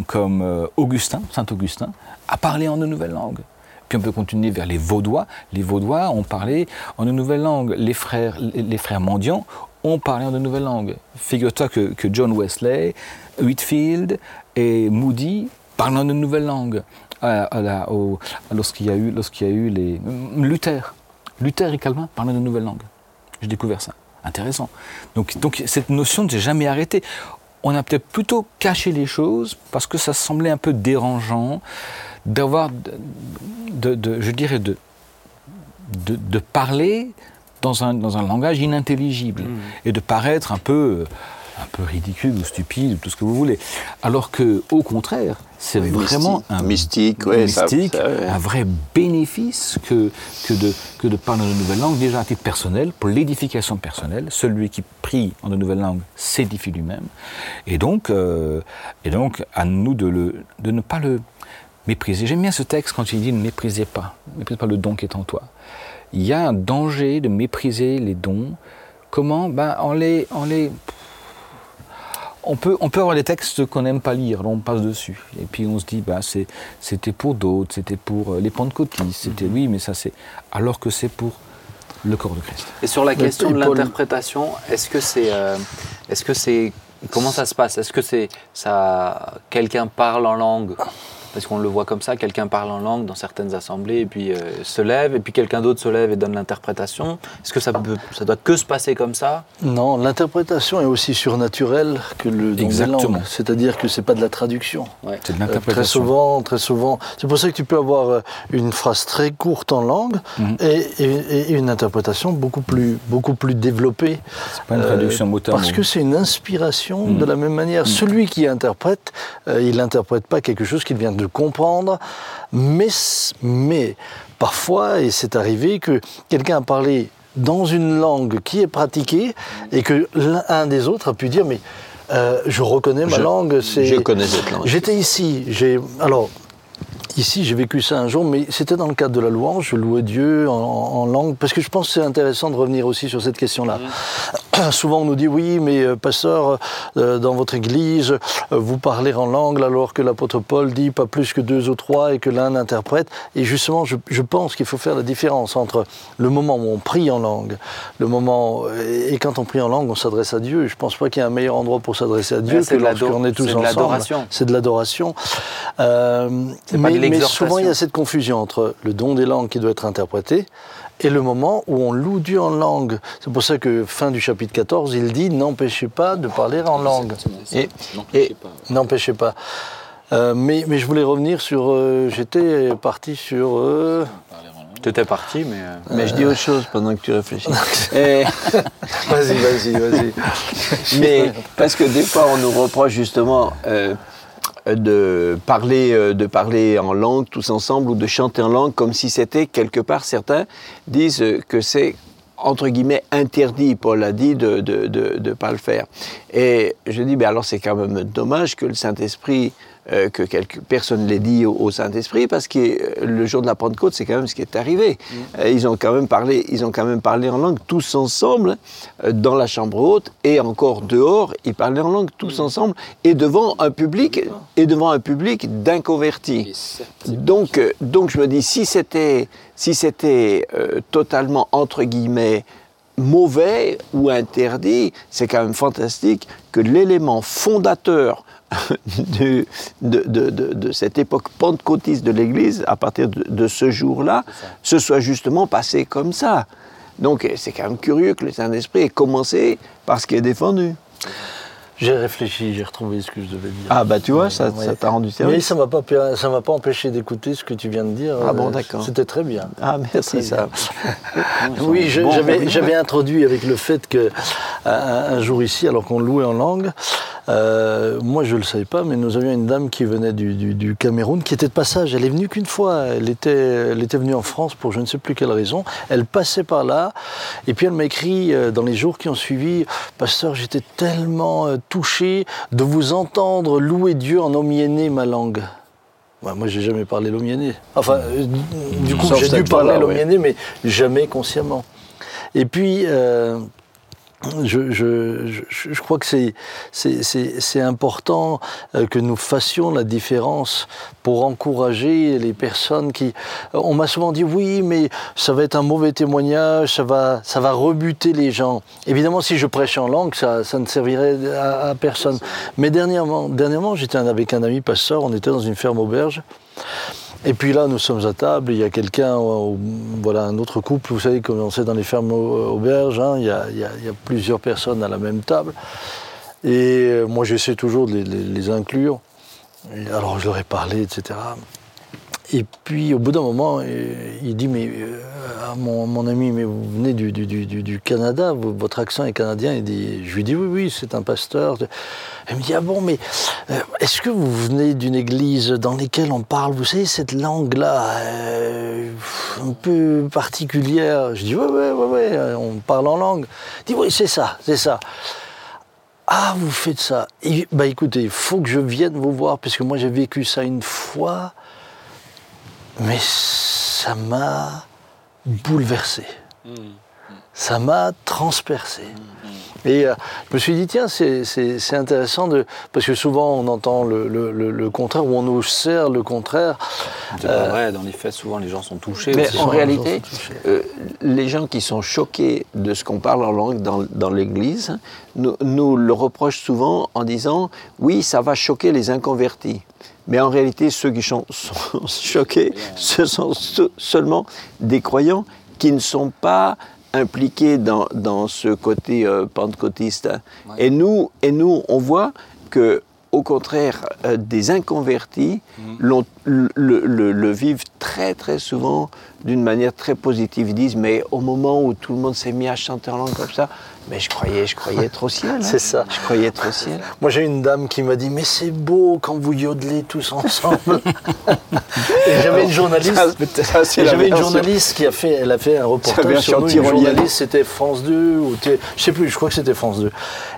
comme Augustin, Saint Augustin, à parler en de nouvelles langues. Puis on peut continuer vers les Vaudois. Les Vaudois ont parlé en de nouvelles langues. Les frères, mendiants ont parlé en de nouvelles langues. Figure-toi que, John Wesley, Whitfield et Moody parlent en de nouvelles langues. À- à la- au- Lorsqu'il y a eu, lorsqu'il y a eu les Luther, Luther et Calvin parlent en de nouvelles langues. J'ai découvert ça. Intéressant. Donc, donc cette notion ne s'est jamais arrêtée. On a peut-être plutôt caché les choses parce que ça semblait un peu dérangeant d'avoir, de, de- je dirais, de, de, de parler dans un, dans un langage inintelligible et de paraître un peu, un peu ridicule ou stupide ou tout ce que vous voulez. Alors que, au contraire, c'est vraiment mystique. un Mystique, ouais, ça- mystique, ça, ouais. un vrai bénéfice que, que, de, que de parler dans de nouvelles langues, déjà à titre personnel, pour l'édification personnelle. Celui qui prie en de nouvelles langues s'édifie lui-même. Et donc, euh, et donc, à nous de, le, de ne pas le mépriser. J'aime bien ce texte quand il dit ne méprisez pas, ne méprisez pas le don qui est en toi. Il y a un danger de mépriser les dons. Comment? Ben, en les, en les on peut, on peut avoir des textes qu'on n'aime pas lire, on passe dessus. Et puis on se dit, bah, c'est- c'était pour d'autres, c'était pour euh, les pentecôtistes, c'était oui, mais ça c'est. Alors que c'est pour le corps de Christ. Et sur la question de l'interprétation, est-ce que c'est, euh, est-ce que c'est, comment ça se passe? Est-ce que c'est ça, quelqu'un parle en langue parce qu'on le voit comme ça, quelqu'un parle en langue dans certaines assemblées et puis euh, se lève et puis quelqu'un d'autre se lève et donne l'interprétation. Est-ce que ça peut, ça doit que se passer comme ça? Non, l'interprétation est aussi surnaturelle que le don des Exactement. langues. C'est-à-dire que c'est pas de la traduction. Ouais. C'est de Euh, très l'interprétation. souvent, très souvent. C'est pour ça que tu peux avoir euh, une phrase très courte en langue Mhm. et, et- et une interprétation beaucoup plus, beaucoup plus développée. C'est pas une traduction mot à Parce mot. que c'est une inspiration Mhm. de la même manière. Celui qui interprète, euh, il n'interprète pas quelque chose qu'il vient de comprendre, mais, mais parfois, et c'est arrivé que quelqu'un a parlé dans une langue qui est pratiquée et que l'un des autres a pu dire mais euh, je reconnais ma Je- langue. c'est- je connais cette langue. J'étais ici. J'ai alors Ici, j'ai vécu ça un jour, mais c'était dans le cadre de la louange. Je louais Dieu en, en langue, parce que je pense que c'est intéressant de revenir aussi sur cette question-là. Souvent, on nous dit oui, mais euh, pasteur, euh, dans votre église, euh, vous parlez en langue, alors que l'apôtre Paul dit pas plus que deux ou trois et que l'un interprète. Et justement, je, je pense qu'il faut faire la différence entre le moment où on prie en langue, le moment et, et quand on prie en langue, on s'adresse à Dieu. Je pense pas qu'il y ait un meilleur endroit pour s'adresser à Dieu c'est que lorsqu'on est tous c'est de ensemble. l'adoration. C'est de l'adoration. Mais, mais souvent, il y a cette confusion entre le don des langues qui doit être interprété et le moment où on loue Dieu en langue. C'est pour ça que fin du chapitre 14, il dit n'empêchez pas de parler en langue. Et, et N'empêchez pas. Euh, mais, mais je voulais revenir sur. euh, J'étais parti sur. euh, Tu étais parti, mais. euh, mais je dis autre chose pendant que tu réfléchis. Et- Vas-y, vas-y, vas-y. mais parce que des fois, on nous reproche justement euh, de parler, euh, de parler en langue tous ensemble ou de chanter en langue comme si c'était quelque part. Certains disent que c'est entre guillemets interdit. Paul a dit de ne de, de, pas le faire. Et je dis, ben alors c'est quand même dommage que le Saint-Esprit euh, que quelques personnes l'aient dit au, au Saint-Esprit, parce que euh, le jour de la Pentecôte, c'est quand même ce qui est arrivé. Euh, ils ont quand même parlé, ils ont quand même parlé en langue tous ensemble dans la chambre haute et encore dehors, ils parlaient en langue tous ensemble et devant un public et devant un public d'inconvertis. Donc, donc je me dis si c'était si c'était totalement entre guillemets mauvais ou interdit, c'est quand même fantastique que l'élément fondateur de, de, de, de, de cette époque pentecôtiste de l'Église, à partir de, ce jour-là, se soit justement passé comme ça. Donc c'est quand même curieux que le Saint-Esprit ait commencé par ce qui est défendu. J'ai réfléchi, j'ai retrouvé ce que je devais dire. Ah bah tu vois, ça Ouais. ça t'a rendu Mais service. ça m'a pas ça m'a pas empêché d'écouter ce que tu viens de dire. Ah bon, Euh, d'accord. C'était très bien. Ah merci ça. Oui, Bon, j'avais bon. introduit avec le fait que un, un jour ici, alors qu'on louait en langue, euh, moi je ne le savais pas, mais nous avions une dame qui venait du, du- du Cameroun, qui était de passage. Elle est venue qu'une fois. Elle était, elle était venue en France pour je ne sais plus quelle raison. Elle passait par là, et puis elle m'a écrit euh, dans les jours qui ont suivi, Pasteur, j'étais tellement euh, touché de vous entendre louer Dieu en omiéné ma langue. Ouais, moi, j'ai jamais parlé l'omiéné. Enfin, du coup, Sauf j'ai dû parler fois-là, ouais. l'omiéné, mais jamais consciemment. Et puis, euh, je, crois que c'est- important euh, que nous fassions la différence pour encourager les personnes qui... On m'a souvent dit, oui, mais ça va être un mauvais témoignage, ça va, ça va rebuter les gens. Évidemment, si je prêche en langue, ça, ça ne servirait à, à personne. Mais dernièrement, dernièrement j'étais avec un ami pasteur, on était dans une ferme auberge. Et puis là, nous sommes à table, il y a quelqu'un, euh, voilà, un autre couple, vous savez, comme on sait dans les fermes au- auberges, hein, il, y a, plusieurs personnes à la même table. Et euh, moi, j'essaie toujours de les, inclure. Alors, je leur ai parlé, etc. Et puis au bout d'un moment, euh, il dit mais euh, à mon, ami, mais vous venez du, Canada, votre accent est canadien. Je lui dis oui, oui, c'est un pasteur. Elle me dit ah bon, mais euh, est-ce que vous venez d'une église dans laquelle on parle, vous savez, cette langue-là, euh, un peu particulière Je dis ouais, ouais, ouais, euh, on parle en langue. Il dit oui, c'est ça, c'est ça. Ah, vous faites ça. Et, bah écoutez, il faut que je vienne vous voir, parce que moi j'ai vécu ça une fois, mais ça m'a bouleversé. Ça m'a transpercé. Et euh, je me suis dit, tiens, c'est- c'est c'est intéressant, de, parce que souvent on entend le, le- le- le contraire, ou on nous sert le contraire. C'est pas vrai, dans les faits, souvent les gens sont touchés. Mais aussi. en réalité, sont touchés. euh, les gens qui sont choqués de ce qu'on parle en langue dans, dans l'Église nous, nous le reprochent souvent en disant oui, ça va choquer les inconvertis. Mais en réalité, ceux qui sont, sont choqués, ce sont se- seulement des croyants qui ne sont pas impliqués dans, dans ce côté euh, pentecôtiste. Et, nous, et nous, on voit que au contraire, euh, des inconvertis le, le- le vivent très très souvent d'une manière très positive. Ils disent, mais au moment où tout le monde s'est mis à chanter en langue comme ça, mais je croyais, je croyais être au ciel. hein. C'est ça. Je croyais être au ciel. Moi j'ai une dame qui m'a dit, mais c'est beau quand vous yodelez tous ensemble. Et j'avais une journaliste. J'avais une journaliste qui a fait, elle a fait un reportage sur nous. Une journaliste, c'était France 2 ou je sais plus, je crois que c'était France 2.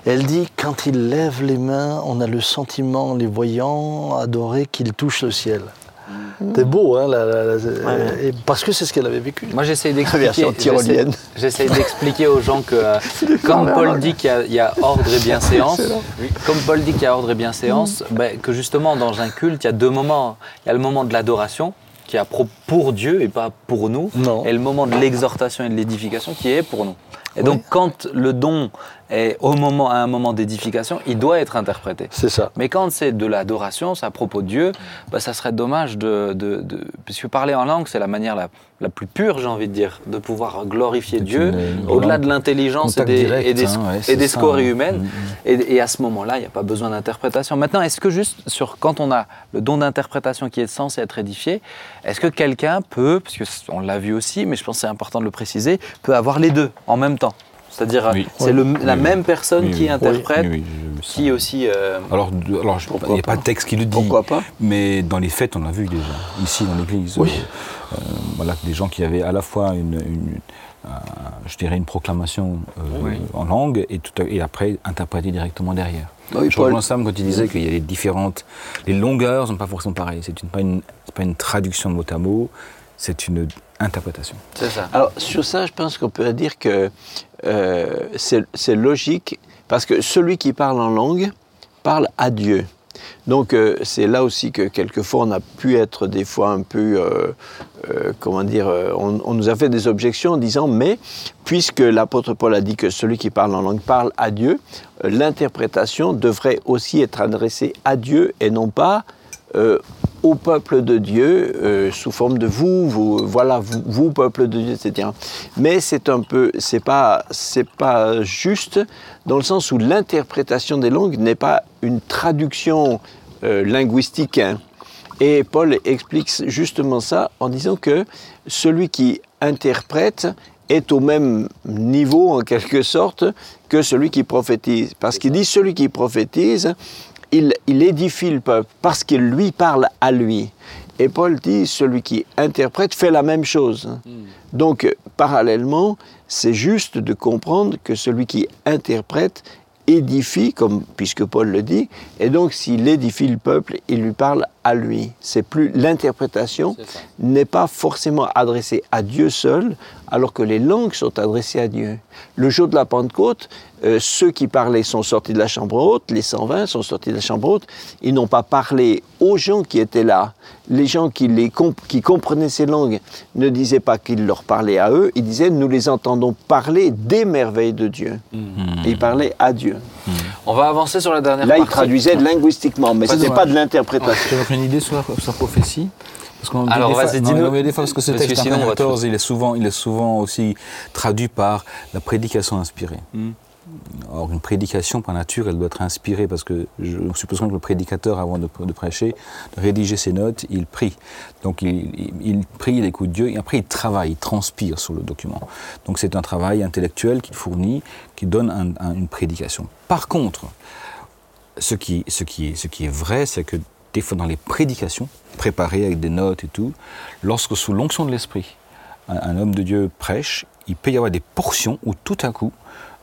Elle dit quand il lève les mains, on a le sentiment, en les voyant, adorer qu'il touche le ciel. C'est beau, hein, la- la- la- et parce que c'est ce qu'elle avait vécu. Moi, j'essaie d'expliquer. tyrolienne. j'essaie- d'expliquer aux gens que, euh, comme Paul dit qu'il y a- il y, a ordre et bienséance, comme Paul dit qu'il y a ordre et bienséance, que justement dans un culte, il y a deux moments. Il y a le moment de l'adoration qui est pour Dieu et pas pour nous, Non. et le moment de l'exhortation et de l'édification qui est pour nous. Et donc, quand le don est au moment, à un moment d'édification, il doit être interprété. C'est ça. Mais quand c'est de l'adoration, c'est à propos de Dieu, bah, ça serait dommage de, de, de- Puisque parler en langue, c'est la manière la, la plus pure, j'ai envie de dire, de pouvoir glorifier Dieu, au-delà de l'intelligence et des, direct, et des, hein, ouais, et des scories hein. humaines. Mm, mm. Et, et à ce moment-là, il n'y a pas besoin d'interprétation. Maintenant, est-ce que juste sur quand on a le don d'interprétation qui est censé être édifié, est-ce que quelqu'un peut, parce qu'on l'a vu aussi, mais je pense que c'est important de le préciser, peut avoir les deux en même temps? C'est-à-dire, Oui. c'est le- la Oui, même personne Oui, qui oui. interprète, qui aussi. euh, Alors, alors il n'y a pas de texte qui le dit. Pourquoi pas Mais dans les fêtes, on l'a vu déjà, ici dans l'église. Oui. Euh, euh, voilà, des gens qui avaient à la fois une, une- un- je dirais une proclamation euh, Oui. en langue et, tout à- et après interprétée directement derrière. Oui, je rejoins Sam quand il disait qu'il y a les différentes. Les longueurs ne sont pas forcément pareilles. C'est pas, une, c'est pas une traduction de mot à mot, c'est une interprétation. c'est ça. Alors sur ça, je pense qu'on peut dire que euh, c'est logique parce que celui qui parle en langue parle à Dieu. Donc euh, c'est là aussi que quelquefois on a pu être des fois un peu, euh, comment dire, on, nous a fait des objections en disant mais puisque l'apôtre Paul a dit que celui qui parle en langue parle à Dieu, l'interprétation devrait aussi être adressée à Dieu et non pas au peuple de Dieu euh, sous forme de vous, vous voilà, vous, peuple de Dieu, etc. Mais c'est un peu, c'est pas, c'est pas juste dans le sens où l'interprétation des langues n'est pas une traduction euh, linguistique. hein. Et Paul explique justement ça en disant que celui qui interprète est au même niveau en quelque sorte que celui qui prophétise. Parce qu'il dit celui qui prophétise, il, il édifie le peuple parce qu'il lui parle à lui. Et Paul dit celui qui interprète fait la même chose. Donc parallèlement, c'est juste de comprendre que celui qui interprète édifie, comme, puisque Paul le dit, et donc s'il édifie le peuple, il lui parle à lui. C'est plus l'interprétation n'est pas forcément adressée à Dieu seul, alors que les langues sont adressées à Dieu. Le jour de la Pentecôte, euh, ceux qui parlaient sont sortis de la chambre haute, les 120 sont sortis de la chambre haute, ils n'ont pas parlé aux gens qui étaient là. Les gens qui, les comp- qui comprenaient ces langues ne disaient pas qu'ils leur parlaient à eux, ils disaient nous les entendons parler des merveilles de Dieu. Et ils parlaient à Dieu. On va avancer sur la dernière Là, ils partie. traduisaient linguistiquement, mais ce n'était pas de l'interprétation. Tu as une idée sur la, sur la prophétie? Parce qu'on Alors, vas-y, dis-nous. des fois, parce que ce Parce que texte sinon, va 14, il est, souvent, il est souvent aussi traduit par la prédication inspirée. Or, une prédication par nature, elle doit être inspirée parce que je suppose que le prédicateur, avant de, prêcher, de rédiger ses notes, il prie. Donc, il, il- prie, il écoute Dieu et après, il travaille, il transpire sur le document. Donc, c'est un travail intellectuel qu'il fournit, qui donne un- un- une prédication. Par contre, ce qui, ce qui, est, ce qui est vrai, c'est que des fois dans les prédications, préparées avec des notes et tout, lorsque sous l'onction de l'esprit, un, un homme de Dieu prêche, il peut y avoir des portions où tout à coup,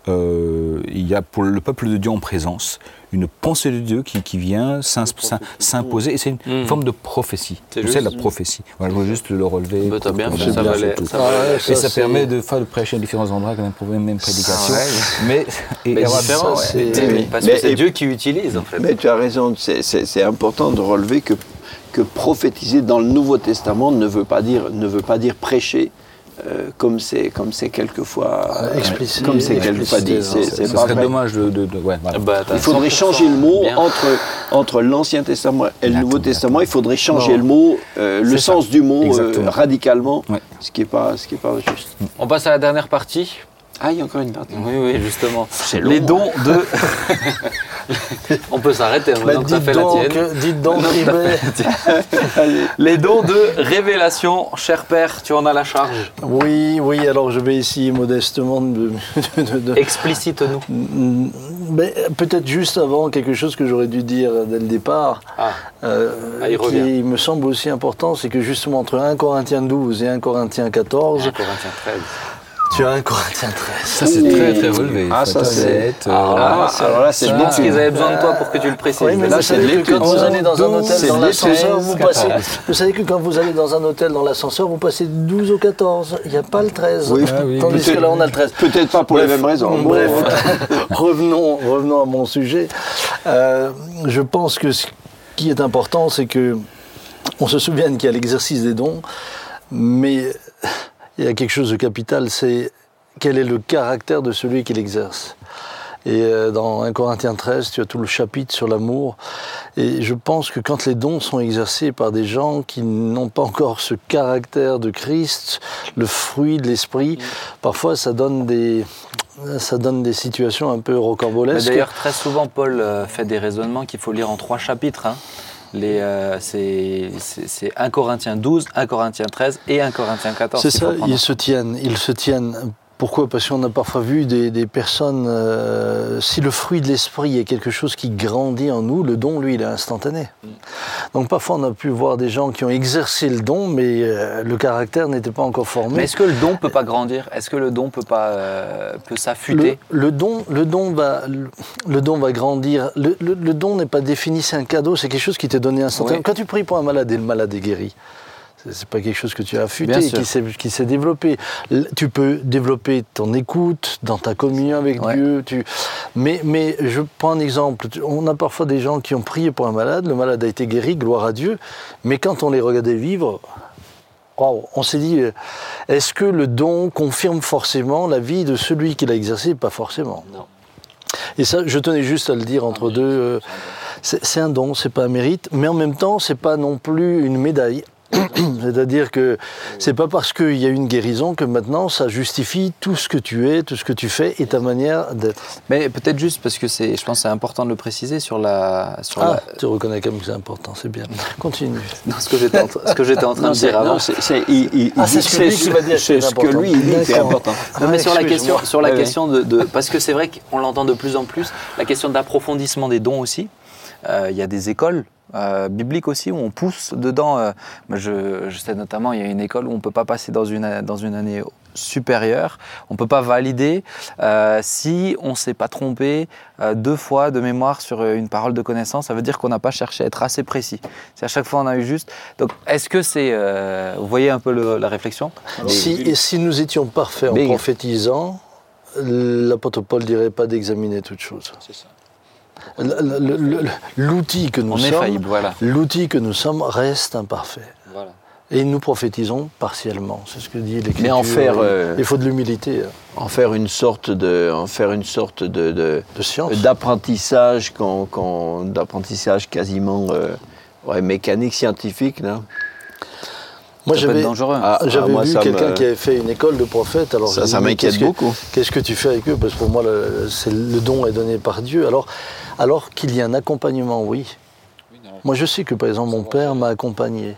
euh, il y a pour le peuple de Dieu en présence une pensée de Dieu qui, qui vient s'imposer, et c'est une Mhm. forme de prophétie. C'est la prophétie. Voilà, je veux juste le relever. Bah, t'as bien pour fait, qu'on ça bien valait- surtout. ça valait. Ouais, et ça permet de faire de prêcher à différents endroits, quand même, pour une même prédication. Ah ouais. Mais, et Mais avoir- différent, ça, ouais. c'est- Mais- Mais- parce mais- que c'est et- Dieu qui utilise en fait. Mais tu as raison, c'est- important de relever que, que prophétiser dans le Nouveau Testament ne veut pas dire, ne veut pas dire prêcher. Euh, comme c'est comme c'est quelquefois Euh, explicite, comme c'est quelquefois dit explicité, c'est non, c'est Ce pas serait vrai. dommage de. de- de- ouais, voilà. Bah, il faudrait 100% changer le mot bien. entre entre l'Ancien Testament et le Nouveau Testament il faudrait changer Non. le mot euh, le ça. sens du mot euh, radicalement Ouais. ce qui est pas ce qui est pas juste On passe à la dernière partie. Ah il y a encore une partie Oui, oui, justement. long, Les hein. dons de. On peut s'arrêter hein, Bah, dites fait la donc, tienne. dites donc. Les dons de révélation, cher père, tu en as la charge. Oui, oui, alors je vais essayer modestement de... Explicite-nous. Mm, mais peut-être juste avant quelque chose que j'aurais dû dire dès le départ, Ah, euh, Ah, il qui revient. me semble aussi important, c'est que justement entre 1 Corinthiens 12 et 1 Corinthiens 14, 1 Corinthiens 13. Tu as 1 Corinthiens 13. Ça, c'est très, très relevé. Ah, ça, être c'est- euh, Ah, alors là, c'est Je bon. pense qu'ils avaient besoin de toi pour que tu le précises. Oui, mais Là, vous c'est savez que l'étude. quand vous allez dans un hôtel dans l'ascenseur, vous passez. Vous savez que quand vous allez dans un hôtel dans l'ascenseur, vous passez du 12 au 14. Il n'y a pas le 13. Oui, Ah oui, Tandis que là, on a le 13. peut-être pas pour les mêmes raisons Bref, revenons, revenons à mon sujet. Euh, je pense que ce qui est important, c'est que on se souvienne qu'il y a l'exercice des dons, mais il y a quelque chose de capital, c'est quel est le caractère de celui qui l'exerce. Et euh, dans 1 Corinthiens 13, tu as tout le chapitre sur l'amour. Et je pense que quand les dons sont exercés par des gens qui n'ont pas encore ce caractère de Christ, le fruit de l'esprit, parfois ça donne des, ça donne des situations un peu rocambolesques. D'ailleurs, très souvent, Paul euh, fait des raisonnements qu'il faut lire en trois chapitres. hein. Euh, c'est, c'est- c'est 1 Corinthiens 12, 1 Corinthiens 13 et 1 Corinthiens 14. C'est ça, prendre. ils se tiennent, ils se tiennent. Pourquoi? Parce qu'on a parfois vu des, des personnes, euh, si le fruit de l'esprit est quelque chose qui grandit en nous, le don, lui, il est instantané. Mm. Donc parfois, on a pu voir des gens qui ont exercé le don, mais euh, le caractère n'était pas encore Mais formé. est-ce que le don peut pas grandir? Est-ce que le don peut pas euh, peut s'affûter? Le, le don, le don va, le, le don va grandir. Le, le- le don n'est pas défini, c'est un cadeau, c'est quelque chose qui t'est donné instantanément. Oui. Quand tu pries pour un malade et le malade est guéri, c'est- pas quelque chose que tu as affûté, qui s'est, développé. Tu peux développer ton écoute dans ta communion avec Ouais. Dieu. Tu... Mais, mais je prends un exemple. On a parfois des gens qui ont prié pour un malade, le malade a été guéri, gloire à Dieu. Mais quand on les regardait vivre, on s'est dit, euh, est-ce que le don confirme forcément la vie de celui qui l'a exercé? Pas forcément. Non. Et ça, je tenais juste à le dire entre deux. euh, c'est c'est un don, c'est pas un mérite, mais en même temps, c'est pas non plus une médaille. C'est-à-dire que c'est pas parce qu'il y a une guérison que maintenant ça justifie tout ce que tu es, tout ce que tu fais et ta manière d'être. Mais peut-être juste parce que c'est, je pense que c'est important de le préciser sur la, sur Ah, la- tu reconnais quand même que c'est important, c'est bien. Continue. non, ce que j'étais en, tra- ce que j'étais en train Non, de dire avant. c'est- Ah, c'est ce que lui qui il dit D'accord. important. Non, mais Ah, sur la question, sur la Ouais, ouais. question de, de- parce que c'est vrai qu'on l'entend de plus en plus, la question d'approfondissement des dons aussi. Euh, Il y a des écoles euh, bibliques aussi où on pousse dedans. euh, je, je sais notamment, il y a une école où on ne peut pas passer dans une, dans une année supérieure, on ne peut pas valider euh, si on ne s'est pas trompé euh, deux fois de mémoire sur une parole de connaissance. Ça veut dire qu'on n'a pas cherché à être assez précis. C'est à chaque fois on a eu juste. Donc, est-ce que c'est, euh, vous voyez un peu le- la réflexion? Si, et si nous étions parfaits en prophétisant, l'apôtre Paul dirait pas d'examiner toute chose. C'est ça. L'outil que nous On sommes, faillible, voilà. l'outil que nous sommes reste imparfait. voilà. Et nous prophétisons partiellement. C'est ce que dit l'Écriture. Mais en faire, euh, Il faut de l'humilité, En faire une sorte de, en faire une sorte de, de- de science. d'apprentissage, qu'on- qu'on- d'apprentissage quasiment euh, ouais, mécanique, scientifique. Là. Moi, Ça j'avais dangereux. Ah, j'avais ah, moi, vu ça quelqu'un me- qui avait fait une école de prophète. Alors Ça- ça m'inquiète qu'est-ce que- beaucoup. Qu'est-ce que tu fais avec eux? Parce que pour moi, le, c'est- le don est donné par Dieu. Alors, alors qu'il y a un accompagnement, oui. Moi, je sais que par exemple, mon père m'a accompagné,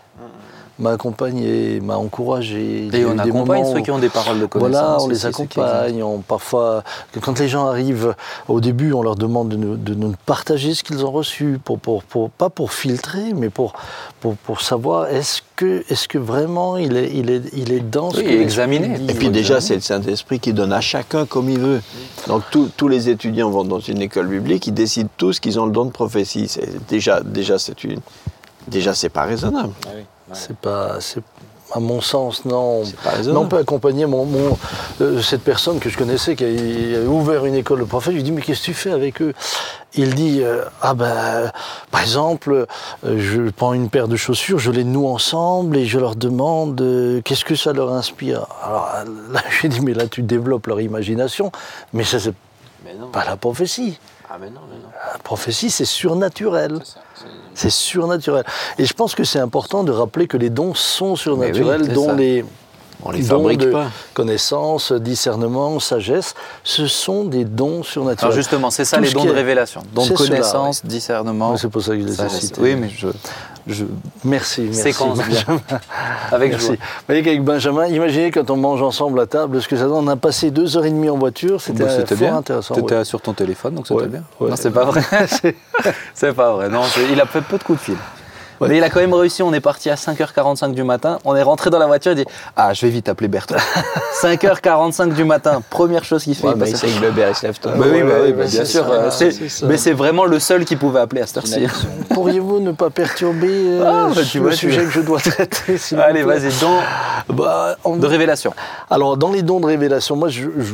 m'a accompagné, m'a encouragé. Et on accompagne ceux où- qui ont des paroles de connaissance. Voilà, on les accompagne. On, parfois, quand les gens arrivent, au début, on leur demande de nous, de nous partager ce qu'ils ont reçu, pour, pour, pour- pas pour filtrer, mais pour, pour, pour savoir est-ce que, est que vraiment il est, il est, il est dans ce Oui, que dit. Et puis déjà, c'est le Saint-Esprit qui donne à chacun comme il veut. Donc tous- tous les étudiants vont dans une école biblique, ils décident tous qu'ils ont le don de prophétie. Déjà, déjà c'est une, déjà c'est pas raisonnable. C'est pas. c'est- À mon sens, non. C'est pas Mais raisonnable. on peut accompagner mon, mon- euh, cette personne que je connaissais qui a, a ouvert une école de prophète. Je lui dis mais qu'est-ce que tu fais avec eux? Il dit euh, ah ben par exemple euh, je prends une paire de chaussures, je les noue ensemble et je leur demande euh, qu'est-ce que ça leur inspire? Alors là je lui dis mais là tu développes leur imagination, mais ça c'est non. pas la prophétie. Ah mais non, mais non. La prophétie, c'est surnaturel. C'est surnaturel. Et je pense que c'est important de rappeler que les dons sont surnaturels, oui, c'est dont ça. les On les fabrique de pas. connaissance, discernement, sagesse, ce sont des dons surnaturels. Alors justement, c'est ça Tout les dons de révélation. Dons de c'est cela, connaissance, discernement. C'est pour ça que je les ai cités. Oui, mais je, je Merci, merci. séquence bien. Benjamin. Avec Merci. joie. Vous voyez qu'avec Benjamin, imaginez quand on mange ensemble à table, ce que ça donne. On a passé deux heures et demie en voiture, c'était Bah, C'était fort bien. intéressant. Tu étais ouais. sur ton téléphone, donc c'était Ouais, bien. ouais. Non, c'est pas vrai. c'est pas vrai. Non, c'est- il a fait peu de coups de fil. Mais il a quand même réussi. On est parti à 5h45 du matin. On est rentré dans la voiture. Il dit Ah, je vais vite appeler Bertrand. 5h45 du matin. Première chose qu'il fait. Ouais, il passe- il le il se lève tôt. Bah oui, bah bah bien c'est sûr. ça, euh, c'est- c'est ça. mais c'est vraiment le seul qui pouvait appeler à cette heure-ci. Pourriez-vous ne pas perturber euh, Ah, bah, tu le vois, sujet que je dois traiter Allez, vas-y, dons Bah, on- de révélation. Alors, dans les dons de révélation, moi, je- je-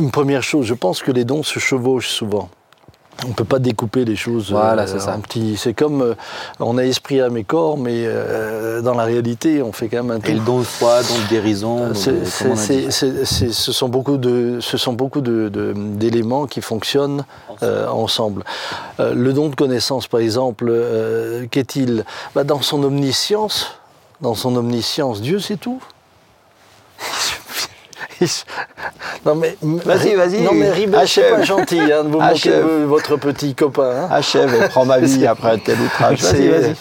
une première chose, je pense que les dons se chevauchent souvent. On ne peut pas découper les choses. Voilà, euh, c'est ça. en petits- C'est comme euh, on a esprit à mes corps, mais euh, dans la réalité, on fait quand même un tout. Et le don de foi, don de guérison. ce sont beaucoup de, ce sont beaucoup de- de- d'éléments qui fonctionnent euh, ensemble. Euh, le don de connaissance, par exemple, euh, qu'est-il? Bah, Dans son omniscience, dans son omniscience, Dieu sait tout. non mais Vas-y, vas-y. Non mais Ribet, c'est pas gentil hein, de vous moquer de votre petit copain. hein. Achève et prends ma vie après un tel outrage. Vas-y, vas-y.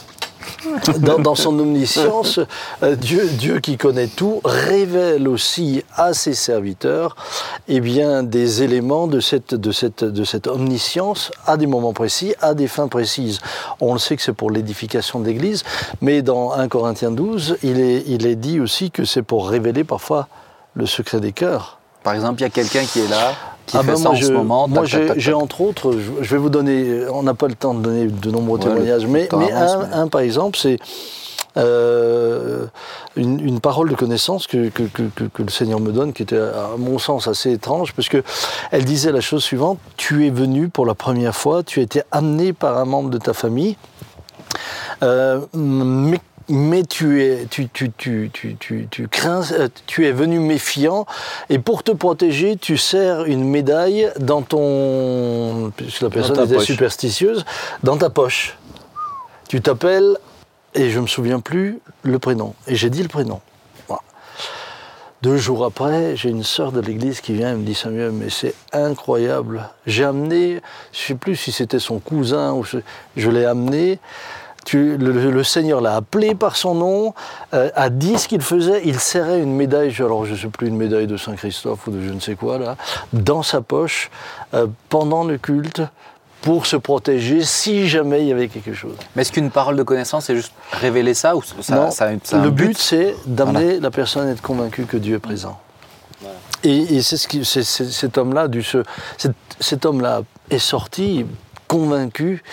dans, dans son omniscience, euh, Dieu, Dieu qui connaît tout révèle aussi à ses serviteurs eh bien, des éléments de cette, de, cette, de cette omniscience à des moments précis, à des fins précises. On le sait que c'est pour l'édification de l'Église, mais dans 1 Corinthiens 12, il est, il est dit aussi que c'est pour révéler parfois le secret des cœurs. Par exemple, il y a quelqu'un qui est là, qui Ah fait ben ça moi, en je- ce moment. Moi, j'ai entre autres, je, je vais vous donner, on n'a pas le temps de donner de nombreux Ouais, témoignages, mais, temps mais avance, un, mais- un, par exemple, c'est euh, une, une parole de connaissance que, que, que- que- que le Seigneur me donne, qui était à mon sens assez étrange, parce que elle disait la chose suivante tu es venu pour la première fois, tu as été amené par un membre de ta famille, euh, mais mais tu es, tu, tu, tu, tu, crains, euh, tu es venu méfiant, et pour te protéger, tu serres une médaille dans ton, puisque la personne ta était poche. superstitieuse, dans ta poche. Tu t'appelles, et je me souviens plus le prénom, et j'ai dit le prénom. Voilà. Deux jours après, j'ai une sœur de l'église qui vient et me dit Samuel, mais c'est incroyable. J'ai amené, je sais plus si c'était son cousin ou je, je l'ai amené. Tu- le, le Seigneur l'a appelé par son nom, euh, a dit ce qu'il faisait. Il serrait une médaille, alors je ne sais plus, une médaille de Saint-Christophe ou de je ne sais quoi, là, dans sa poche euh, pendant le culte pour se protéger si jamais il y avait quelque chose. Mais est-ce qu'une parole de connaissance, c'est juste révéler ça ou ça, non, le but, c'est d'amener la personne à être convaincue que Dieu est présent. Et, et c'est ce qui, cet homme-là, du ce- cet, cet homme-là est sorti convaincu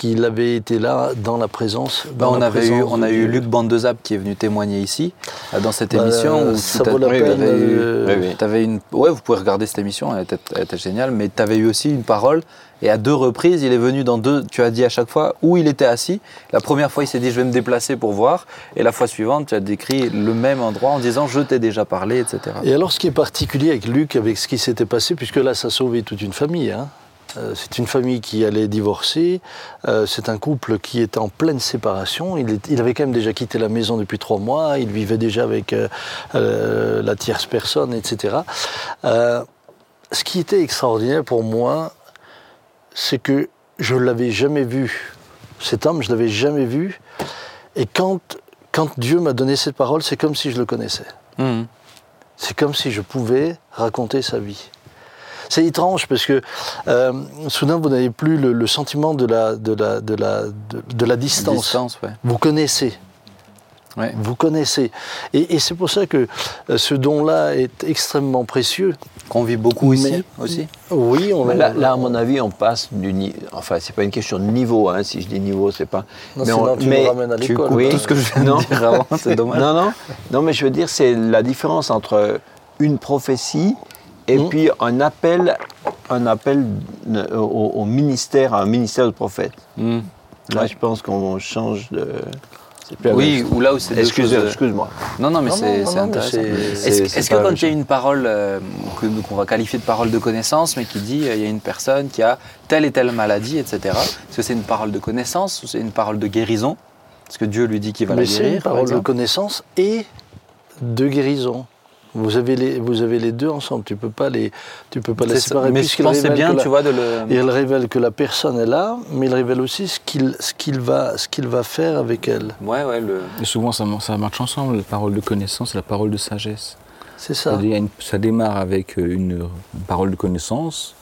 qu'il avait été là dans la présence. Bah, dans on, la avait eu, on a eu. Luc Bandezap qui est venu témoigner ici, euh, dans cette Bah, émission. où ça vaut la peine, eu- euh, Oui, oui. t'avais une, ouais, vous pouvez regarder cette émission, elle était, elle était géniale, mais tu avais eu aussi une parole, et à deux reprises, il est venu dans deux, tu as dit à chaque fois où il était assis. La première fois, il s'est dit, je vais me déplacer pour voir, et la fois suivante, tu as décrit le même endroit en disant, je t'ai déjà parlé, etc. Et alors, ce qui est particulier avec Luc, avec ce qui s'était passé, puisque là, ça a sauvé toute une famille, hein, c'est une famille qui allait divorcer. Euh, c'est un couple qui était en pleine séparation. Il, est- il avait quand même déjà quitté la maison depuis trois mois. Il vivait déjà avec euh, euh, la tierce personne, etc. Euh, ce qui était extraordinaire pour moi, c'est que je ne l'avais jamais vu. Cet homme, je ne l'avais jamais vu. Et quand, quand Dieu m'a donné cette parole, c'est comme si je le connaissais. Mhm. C'est comme si je pouvais raconter sa vie. C'est étrange parce que euh, soudain vous n'avez plus le, le sentiment de la, de la, de la, de, de la distance. Distance, ouais. Vous connaissez. Ouais. Vous connaissez. Et, et c'est pour ça que euh, ce don-là est extrêmement précieux. Qu'on vit beaucoup ici aussi. Oui, on là, là, à mon avis, on passe du niveau. Enfin, c'est pas une question de niveau, hein, si je dis niveau, c'est pas. Non, mais on- tu mais- ramènes à l'école. coupes Oui. tout ce que je viens Non. de dire avant, c'est dommage. Non, non, non, mais je veux dire, c'est la différence entre une prophétie et Mm. puis un appel, un appel euh, au, au ministère, à un ministère de prophète. Mhm. Là, Ouais. je pense qu'on change de. c'est Oui, chose. ou là où c'est deux Excusez- choses, euh, Excuse-moi. Non, non, mais c'est c'est intéressant. c'est- c'est- Est-ce c'est que quand il y a une parole euh, que- qu'on va qualifier de parole de connaissance, mais qui dit euh, il y a une personne qui a telle et telle maladie, etc., est-ce que c'est une parole de connaissance ou c'est une parole de guérison? Est-ce que Dieu lui dit qu'il va Mais la c'est guérir une par parole de connaissance et de guérison. Vous avez les, vous avez les deux ensemble. Tu peux pas les, tu peux pas les séparer. Mais je pense bien, la- tu vois, de le. Et elle révèle que la personne est là, mais il révèle aussi ce qu'il ce qu'il va, ce qu'il va faire avec elle. Ouais, ouais, le. Et souvent, ça, ça marche ensemble, la parole de connaissance et la parole de sagesse. C'est ça. Il une- ça démarre avec euh, une, une parole de connaissance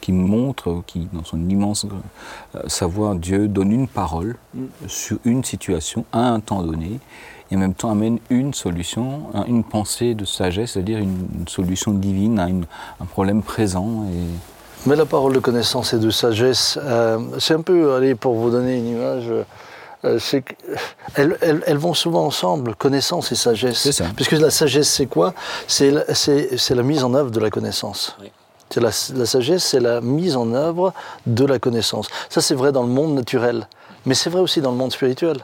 qui montre, qui, dans son immense euh, savoir, Dieu donne une parole sur une situation à un temps donné, et en même temps amène une solution, un- une pensée de sagesse, c'est-à-dire une, solution divine à une- un problème présent. Et Mais la parole de connaissance et de sagesse, euh, c'est un peu, allez, pour vous donner une image, euh, c'est que- elles, vont souvent ensemble, connaissance et sagesse. C'est ça. Puisque la sagesse, c'est quoi? C'est la, mise en œuvre de la connaissance. Oui. C'est la, la sagesse, c'est la mise en œuvre de la connaissance. Ça, c'est vrai dans le monde naturel, mais c'est vrai aussi dans le monde spirituel.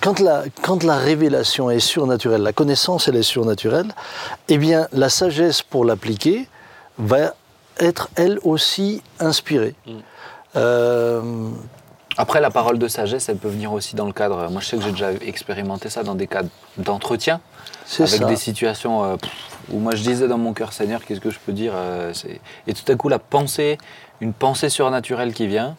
Quand la, quand la révélation est surnaturelle, la connaissance, elle est surnaturelle, eh bien, la sagesse pour l'appliquer va être elle aussi inspirée. Euh, Après, la parole de sagesse, elle peut venir aussi dans le cadre. Moi, je sais que j'ai déjà expérimenté ça dans des cadres d'entretien, avec ça. des situations euh, où moi je disais dans mon cœur, Seigneur, qu'est-ce que je peux dire euh, Et tout à coup, la pensée, une pensée surnaturelle qui vient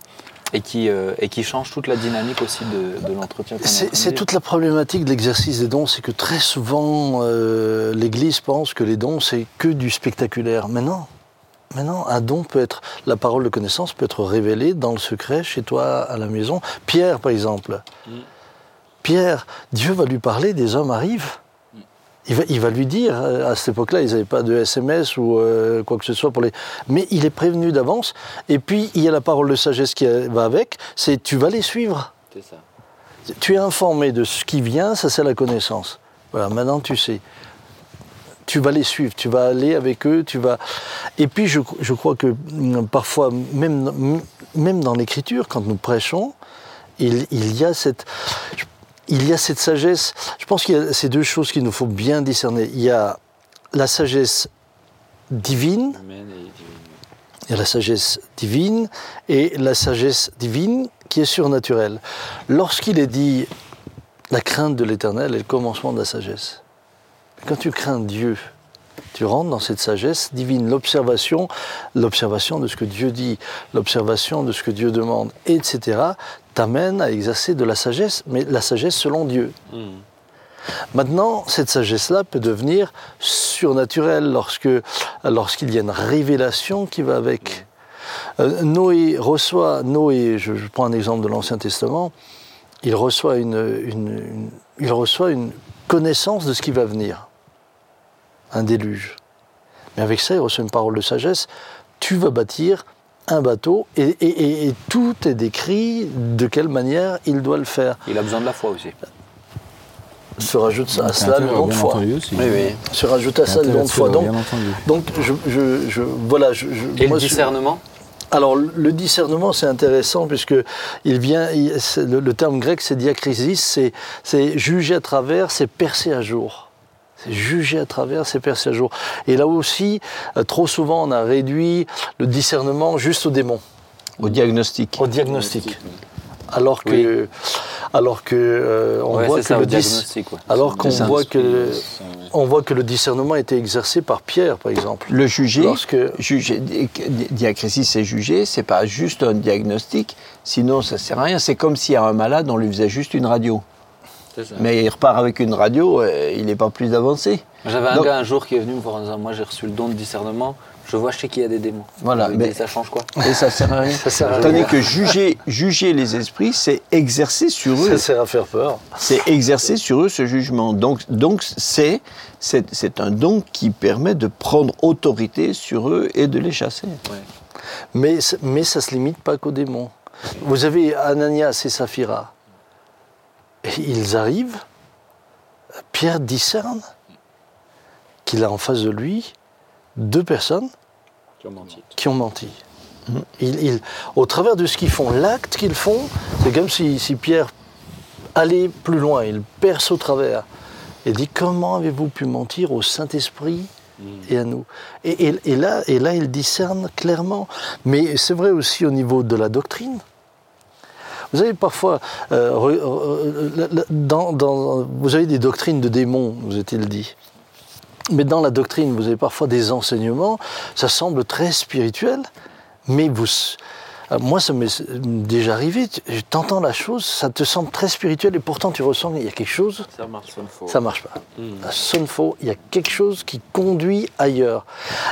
et qui, euh, et qui change toute la dynamique aussi de, de l'entretien. C'est toute la problématique de l'exercice des dons, c'est que très souvent euh, l'Église pense que les dons c'est que du spectaculaire. Mais non, mais non, un don peut être, la parole de connaissance peut être révélée dans le secret chez toi à la maison. Pierre par exemple, Pierre, Dieu va lui parler, des hommes arrivent. Il va, il va lui dire, euh, à cette époque-là, ils n'avaient pas de SMS ou euh, quoi que ce soit pour les. Mais il est prévenu d'avance. Et puis, il y a la parole de sagesse qui euh, va avec c'est tu vas les suivre. C'est ça. Tu es informé de ce qui vient, ça c'est la connaissance. Voilà, maintenant tu sais. Tu vas les suivre, tu vas aller avec eux, tu vas. Et puis je, je crois que mm, parfois, même, même dans l'écriture, quand nous prêchons, il, il y a cette. Il y a cette sagesse. Je pense qu'il y a ces deux choses qu'il nous faut bien discerner. Il y a la sagesse divine, il y a la sagesse divine et la sagesse divine qui est surnaturelle. Lorsqu'il est dit la crainte de l'éternel est le commencement de la sagesse. Quand tu crains Dieu, tu rentres dans cette sagesse divine, l'observation, l'observation de ce que Dieu dit, l'observation de ce que Dieu demande, etc., t'amène à exercer de la sagesse, mais la sagesse selon Dieu. Maintenant, cette sagesse-là peut devenir surnaturelle lorsque, lorsqu'il y a une révélation qui va avec. Euh, Noé reçoit, Noé, je, je prends un exemple de l'Ancien Testament, il reçoit une, une- une- il reçoit une connaissance de ce qui va venir, un déluge. Mais avec ça, il reçoit une parole de sagesse, tu vas bâtir un bateau, et, et- et- et tout est décrit de quelle manière il doit le faire. Il a besoin de la foi aussi. Se rajoute à cela le don de foi. Oui, oui. Se rajoute à ça le don de foi. Donc, donc je, je- je- voilà, je, je- Et moi, le je- discernement? Alors, le discernement, c'est intéressant puisque il vient, il- le, le terme grec, c'est diakrisis, c'est, c'est juger à travers, c'est percer à jour. C'est juger à travers, c'est percer à jour. Et là aussi, euh, trop souvent, on a réduit le discernement juste au démon, Au diagnostic. au diagnostic. Alors que, alors que euh, on Ouais, voit que ça, le dis- alors qu'on voit que on voit que le discernement était exercé par Pierre, par exemple. Le juger, Lorsque juger di- diacrétie, c'est juger, c'est pas juste un diagnostic, sinon ça sert à rien. C'est comme si à un malade, on lui faisait juste une radio. Ça. Mais il repart avec une radio, il n'est pas plus avancé. J'avais un Donc- gars un jour qui est venu me voir en disant Moi j'ai reçu le don de discernement, je vois chez qui il y a des démons. Voilà, Je mais- ça change quoi Et ça sert à rien. Ça sert à rien. Tandis que juger, juger les esprits, c'est exercer sur eux, ça sert à faire peur. c'est exercer sur eux ce jugement. Donc, donc c'est, c'est, c'est un don qui permet de prendre autorité sur eux et de les chasser. Mais, c- mais ça ne se limite pas qu'aux démons. Vous avez Ananias et Saphira. Et ils arrivent, Pierre discerne qu'il a en face de lui deux personnes qui ont menti. Il- il- au travers de ce qu'ils font, l'acte qu'ils font, c'est comme si, si Pierre allait plus loin, il perce au travers et dit comment avez-vous pu mentir au Saint-Esprit et à nous? Et, et- et là, et là, il discerne clairement. Mais c'est vrai aussi au niveau de la doctrine. Vous avez parfois, euh, dans- dans- vous avez des doctrines de démons, vous est-il dit. Mais dans la doctrine, vous avez parfois des enseignements, ça semble très spirituel, mais vous, euh, moi, ça m'est déjà arrivé, tu entends la chose, ça te semble très spirituel, et pourtant tu ressens qu'il y a quelque chose, Ça marche, ça me faut. ça marche pas. Ça sonne faux, il y a quelque chose qui conduit ailleurs.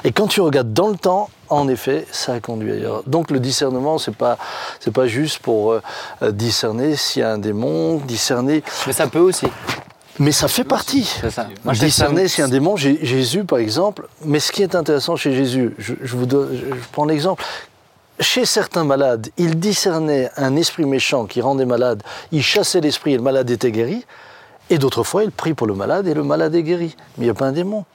Et quand tu regardes dans le temps, en effet, ça a conduit ailleurs. Donc le discernement, c'est pas, c'est pas juste pour euh, euh, discerner s'il y a un démon, discerner, Mais ça peut aussi. mais ça fait partie. Ça. Moi, discerner si un démon, Jé- Jésus par exemple, mais ce qui est intéressant chez Jésus, je, je vous donne- je prends l'exemple, chez certains malades, il discernait un esprit méchant qui rendait malade, il chassait l'esprit et le malade était guéri, et d'autres fois il prie pour le malade et le malade est guéri. Mais il n'y a pas un démon.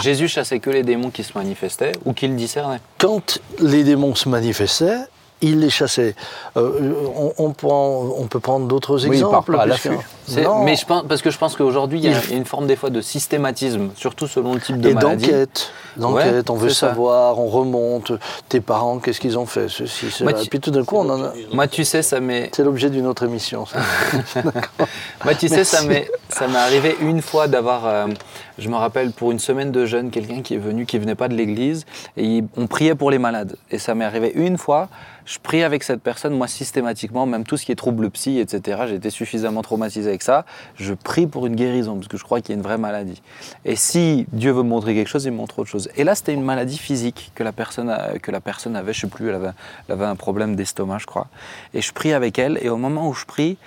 Jésus chassait que les démons qui se manifestaient ou qui le discernaient. Quand les démons se manifestaient, il les chassait. Euh, on, on prend- on peut prendre d'autres Oui, il part exemples. à l'affût. C'est- Non. Mais je pense, parce que je pense qu'aujourd'hui, il y a Il- une forme des fois de systématisme, surtout selon le type de Et maladie. d'enquête, d'enquête, Ouais, on veut ça. savoir, on remonte, tes parents, qu'est-ce qu'ils ont fait, ceci, cela. Moi, tu- Puis tout d'un coup, on en a... Moi, tu sais, ça m'est, C'est l'objet d'une autre émission. ça. moi, tu sais, ça Merci. m'est, ça m'est arrivé une fois d'avoir, euh, je me rappelle, pour une semaine de jeûne, quelqu'un qui est venu, qui venait pas de l'église, et on priait pour les malades. Et ça m'est arrivé une fois. Je prie avec cette personne, moi systématiquement, même tout ce qui est trouble psy, etc. J'ai été suffisamment traumatisé avec ça. Je prie pour une guérison parce que je crois qu'il y a une vraie maladie. Et si Dieu veut me montrer quelque chose, il me montre autre chose. Et là, c'était une maladie physique que la personne, que la personne avait, je sais plus, elle avait, elle avait un problème d'estomac, je crois. Et je prie avec elle, et au moment où je prie,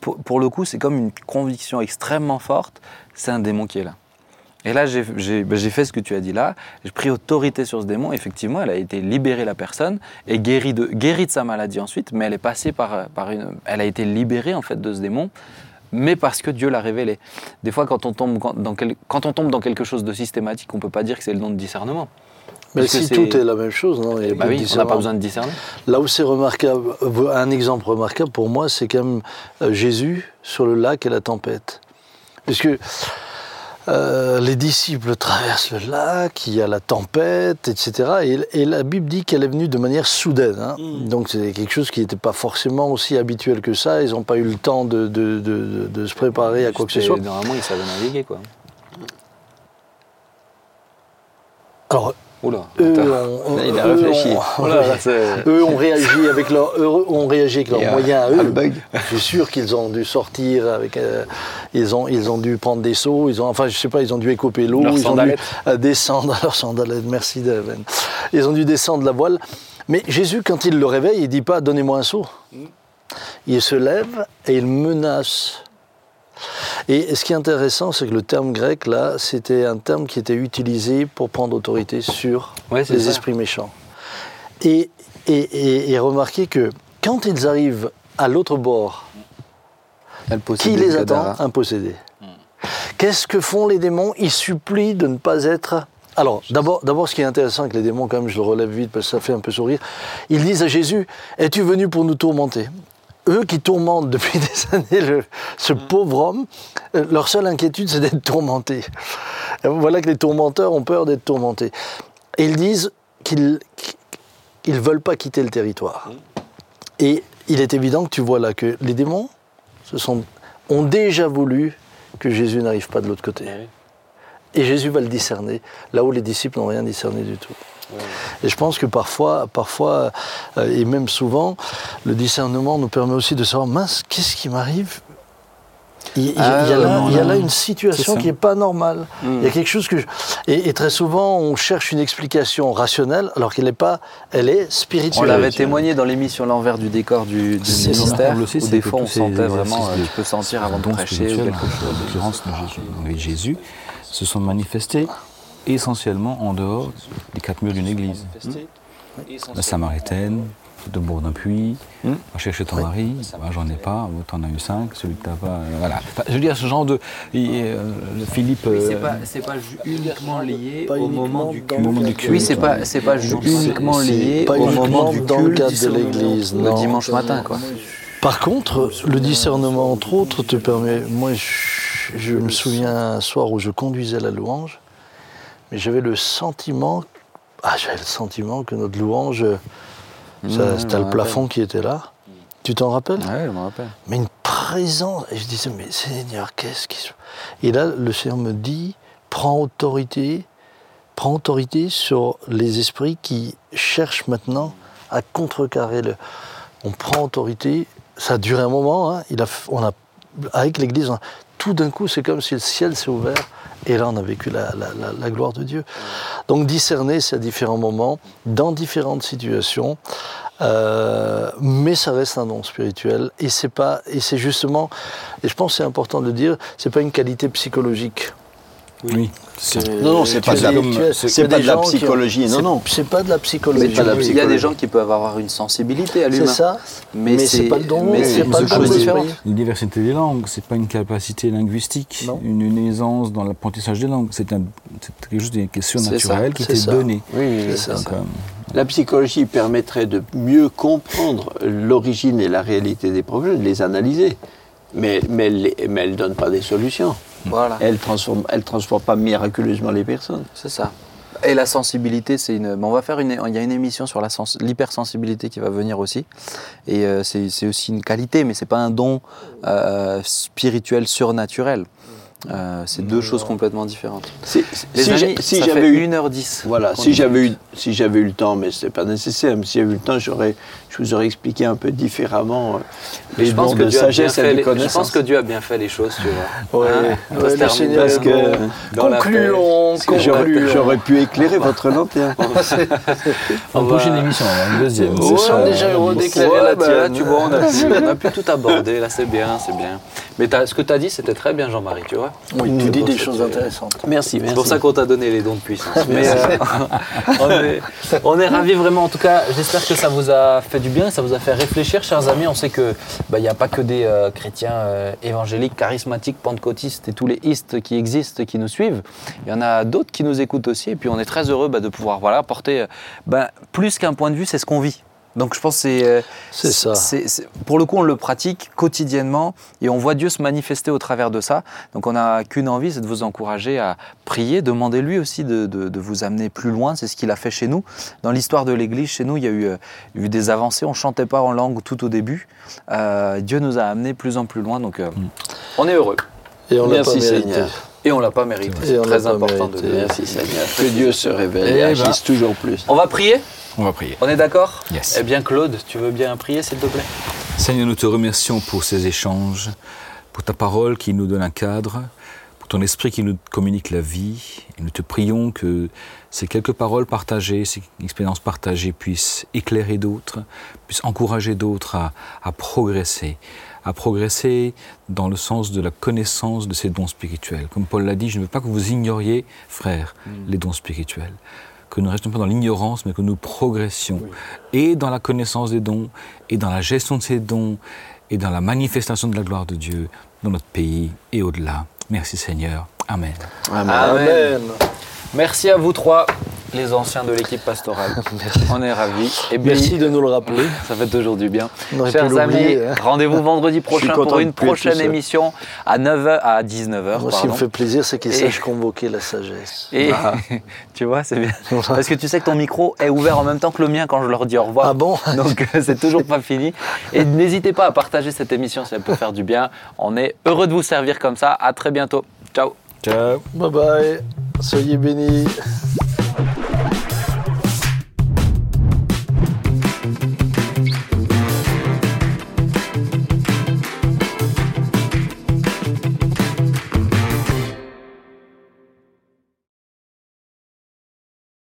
pour le coup, c'est comme une conviction extrêmement forte, c'est un démon qui est là. Et là, j'ai ben, j'ai fait ce que tu as dit là. J'ai pris autorité sur ce démon. Effectivement, elle a été libérée, la personne, et guérie de, guérie de sa maladie ensuite. Mais elle est passée par, par une. Elle a été libérée, en fait, de ce démon, mais parce que Dieu l'a révélé. Des fois, quand on, tombe quand- dans quel- quand on tombe dans quelque chose de systématique, on ne peut pas dire que c'est le don de discernement. Mais Parce que si tout est la même chose, non il y a Bah pas de oui, on n'a pas besoin de discerner. Là où c'est remarquable, euh, un exemple remarquable pour moi, c'est quand même euh, Jésus sur le lac et la tempête. Puisque euh, les disciples traversent le lac, il y a la tempête, etc. Et, et la Bible dit qu'elle est venue de manière soudaine. hein. Donc c'est quelque chose qui n'était pas forcément aussi habituel que ça. Ils n'ont pas eu le temps de, de- de- de- de se préparer à quoi que ce soit. Normalement, ils savaient naviguer, quoi. Alors, Oula. eux, ont, Là, il a eux réfléchi. Eux avec leur, eux ont réagi avec leurs euh, moyens à eux. bug. Je suis sûr qu'ils ont dû sortir avec, euh, ils ont, ils ont dû prendre des seaux, ils ont, enfin je sais pas, ils ont dû écoper l'eau, ils ont dû euh, descendre leurs sandalettes. Merci Daven. Ils ont dû descendre la voile. Mais Jésus, quand il le réveille, il dit pas donnez-moi un seau. Il se lève et il menace. Et ce qui est intéressant, c'est que le terme grec, là, c'était un terme qui était utilisé pour prendre autorité sur Ouais, les ça. esprits méchants. Et, et, et- et remarquez que quand ils arrivent à l'autre bord, qui les le attend. Un possédé. Qu'est-ce que font les démons Ils supplient de ne pas être. Alors, d'abord, d'abord, ce qui est intéressant avec les démons, quand même, je le relève vite parce que ça fait un peu sourire, ils disent à Jésus Es-tu venu pour nous tourmenter? Eux qui tourmentent depuis des années le- ce pauvre homme, euh, leur seule inquiétude, c'est d'être tourmentés. Voilà que les tourmenteurs ont peur d'être tourmentés. Et ils disent qu'ils ne veulent pas quitter le territoire. Et il est évident que tu vois là que les démons se sont, ont déjà voulu que Jésus n'arrive pas de l'autre côté. Et Jésus va le discerner, là où les disciples n'ont rien discerné du tout. Et je pense que parfois, parfois euh, et même souvent, le discernement nous permet aussi de savoir, mince, qu'est-ce qui m'arrive? Il, y a- Ah, il y a là, non, il y a non. là une situation qui n'est pas normale. Mm. Il y a quelque chose que... je- Et, et très souvent, on cherche une explication rationnelle, alors qu'elle n'est pas... Elle est On spirituelle. l'avait témoigné dans l'émission L'envers du décor du, du C'est ministère, où c'est des que fois on sentait vraiment, euh, de- tu peux sentir avant de prêcher ou quelque chose. Avec Jésus, se sont manifestés essentiellement en dehors des quatre murs d'une église. La Samaritaine, de Bourdin-Puy, Hmm. va chercher ton mari, bah, j'en ai pas, t'en as eu cinq, celui que t'as pas, euh, voilà. Enfin, je veux dire, ce genre de. et, euh, le Philippe. euh, c'est pas uniquement lié Pas uniquement dans le moment du culte. Oui, c'est pas, c'est pas uniquement c'est lié pas au moment du dans le cadre de l'église, le non. dimanche matin, quoi. Par contre, le discernement, entre autres, te permet. Moi, je, je me souviens un soir où je conduisais la louange, mais j'avais le sentiment. Ah, j'avais le sentiment que notre louange, ça, Mmh, c'était le plafond qui était là. Tu t'en rappelles? Ouais, je me rappelle. Mais une présence. Et je disais, mais Seigneur, qu'est-ce qui se Et là, le Seigneur me dit, prends autorité, prends autorité sur les esprits qui cherchent maintenant à contrecarrer le. On prend autorité. Ça a duré un moment. hein. Il a, on a, avec l'Église, tout d'un coup, c'est comme si le ciel s'est ouvert. Et là, on a vécu la, gloire de Dieu. Donc, discerner, c'est à différents moments, dans différentes situations. Euh, mais ça reste un don spirituel et c'est pas et c'est justement et je pense que c'est important de dire c'est pas une qualité psychologique Oui. Non, non, c'est pas de la- c'est pas de la psychologie, non, c'est- non. c'est pas de la psychologie Il y a des gens qui peuvent avoir une sensibilité à c'est l'humain. ça Mais, mais c'est pas le don, mais c'est c'est pas. Une diversité des langues, c'est pas une capacité linguistique, Non. une, aisance dans l'apprentissage des langues. C'est un- c'est quelque chose qui est une question C'est naturelle ça, qui c'est t'est ça. donnée. Oui. C'est ça. Euh, La psychologie permettrait de mieux comprendre l'origine et la réalité des problèmes, de les analyser. Mais, mais elle ne donne pas des solutions. Voilà, Elle ne transforme, elle transforme pas miraculeusement les personnes. c'est ça. Et la sensibilité, c'est une. bon, on va faire une. Il y a une émission sur la sens- l'hypersensibilité qui va venir aussi. Et euh, c'est c'est aussi une qualité, mais c'est pas un don euh, spirituel surnaturel. Euh, c'est deux choses complètement différentes. Si, si j'avais eu 1h10. Voilà, si j'avais eu, si j'avais eu le temps, mais ce n'est pas nécessaire, mais si j'avais eu le temps, j'aurais, je vous aurais expliqué un peu différemment euh, les je pense, dons que de Dieu a bien sagesse et fait de les, je connaissance. pense que Dieu a bien fait les choses, tu vois. Ouais, Hein ouais, Seigneur parce que- concluons J'aurais, concluons j'aurais pu éclairer votre lanterne. On une va- prochaine émission, alors, une deuxième. Ouais, sommes déjà heureux d'éclairer Ouais, la bah, tienne. tu vois, on a, pu, on a pu tout aborder, là c'est bien, c'est bien. Mais ce que tu as dit, c'était très bien, Jean-Marie, tu vois. oui tu dis des choses que- intéressantes Merci, merci. C'est pour ça qu'on t'a donné les dons de puissance. Mais euh, on, est, on est ravis vraiment. En tout cas, j'espère que ça vous a fait du bien, ça vous a fait réfléchir, chers amis. On sait que bah, il n'y a pas que des euh, chrétiens euh, évangéliques, charismatiques, pentecôtistes et tous les istes qui existent, qui nous suivent. Il y en a d'autres qui nous écoutent aussi. Et puis on est très heureux bah, de pouvoir voilà, porter euh, bah, plus qu'un point de vue, c'est ce qu'on vit. Donc je pense que c'est euh, C'est ça. c'est- c'est- pour le coup, on le pratique quotidiennement et on voit Dieu se manifester au travers de ça. Donc on n'a qu'une envie, c'est de vous encourager à prier, demander lui aussi de, de- de vous amener plus loin. C'est ce qu'il a fait chez nous. Dans l'histoire de l'Église, chez nous, il y a eu, euh, eu des avancées. On chantait pas en langue tout au début. Euh, Dieu nous a amenés plus en plus loin. Donc euh, on est heureux et on l'a pas Merci, mérité Seigneur. et on l'a pas mérité. Et C'est très important de mérité. dire. Merci Seigneur. Que Dieu se révèle Eh et ben. agisse toujours plus. On va prier On va prier. On est d'accord Yes. Eh bien Claude, tu veux bien prier s'il te plaît? Seigneur, nous te remercions pour ces échanges, pour ta parole qui nous donne un cadre, pour ton esprit qui nous communique la vie. Et nous te prions que ces quelques paroles partagées, ces expériences partagées puissent éclairer d'autres, puissent encourager d'autres à, à progresser, à progresser dans le sens de la connaissance de ces dons spirituels. Comme Paul l'a dit, je ne veux pas que vous ignoriez, frères, les dons spirituels que nous ne restions pas dans l'ignorance, mais que nous progressions et dans la connaissance des dons, et dans la gestion de ces dons, et dans la manifestation de la gloire de Dieu dans notre pays et au-delà. Merci Seigneur. Amen. Amen. Amen. Merci à vous trois. Les anciens de l'équipe pastorale. On est ravis. Et Merci de nous le rappeler. Ça fait toujours du bien. Chers amis, hein. rendez-vous vendredi prochain pour une prochaine émission à 9h à 19h. Moi, ce qui me fait plaisir, c'est qu'il Et- sache convoquer la sagesse. Et tu vois, c'est bien. Parce que tu sais que ton micro est ouvert en même temps que le mien quand je leur dis au revoir. Ah bon Donc euh, c'est toujours pas fini. Et n'hésitez pas à partager cette émission si elle peut faire du bien. On est heureux de vous servir comme ça. À très bientôt. Ciao. Ciao. Bye bye. Soyez bénis.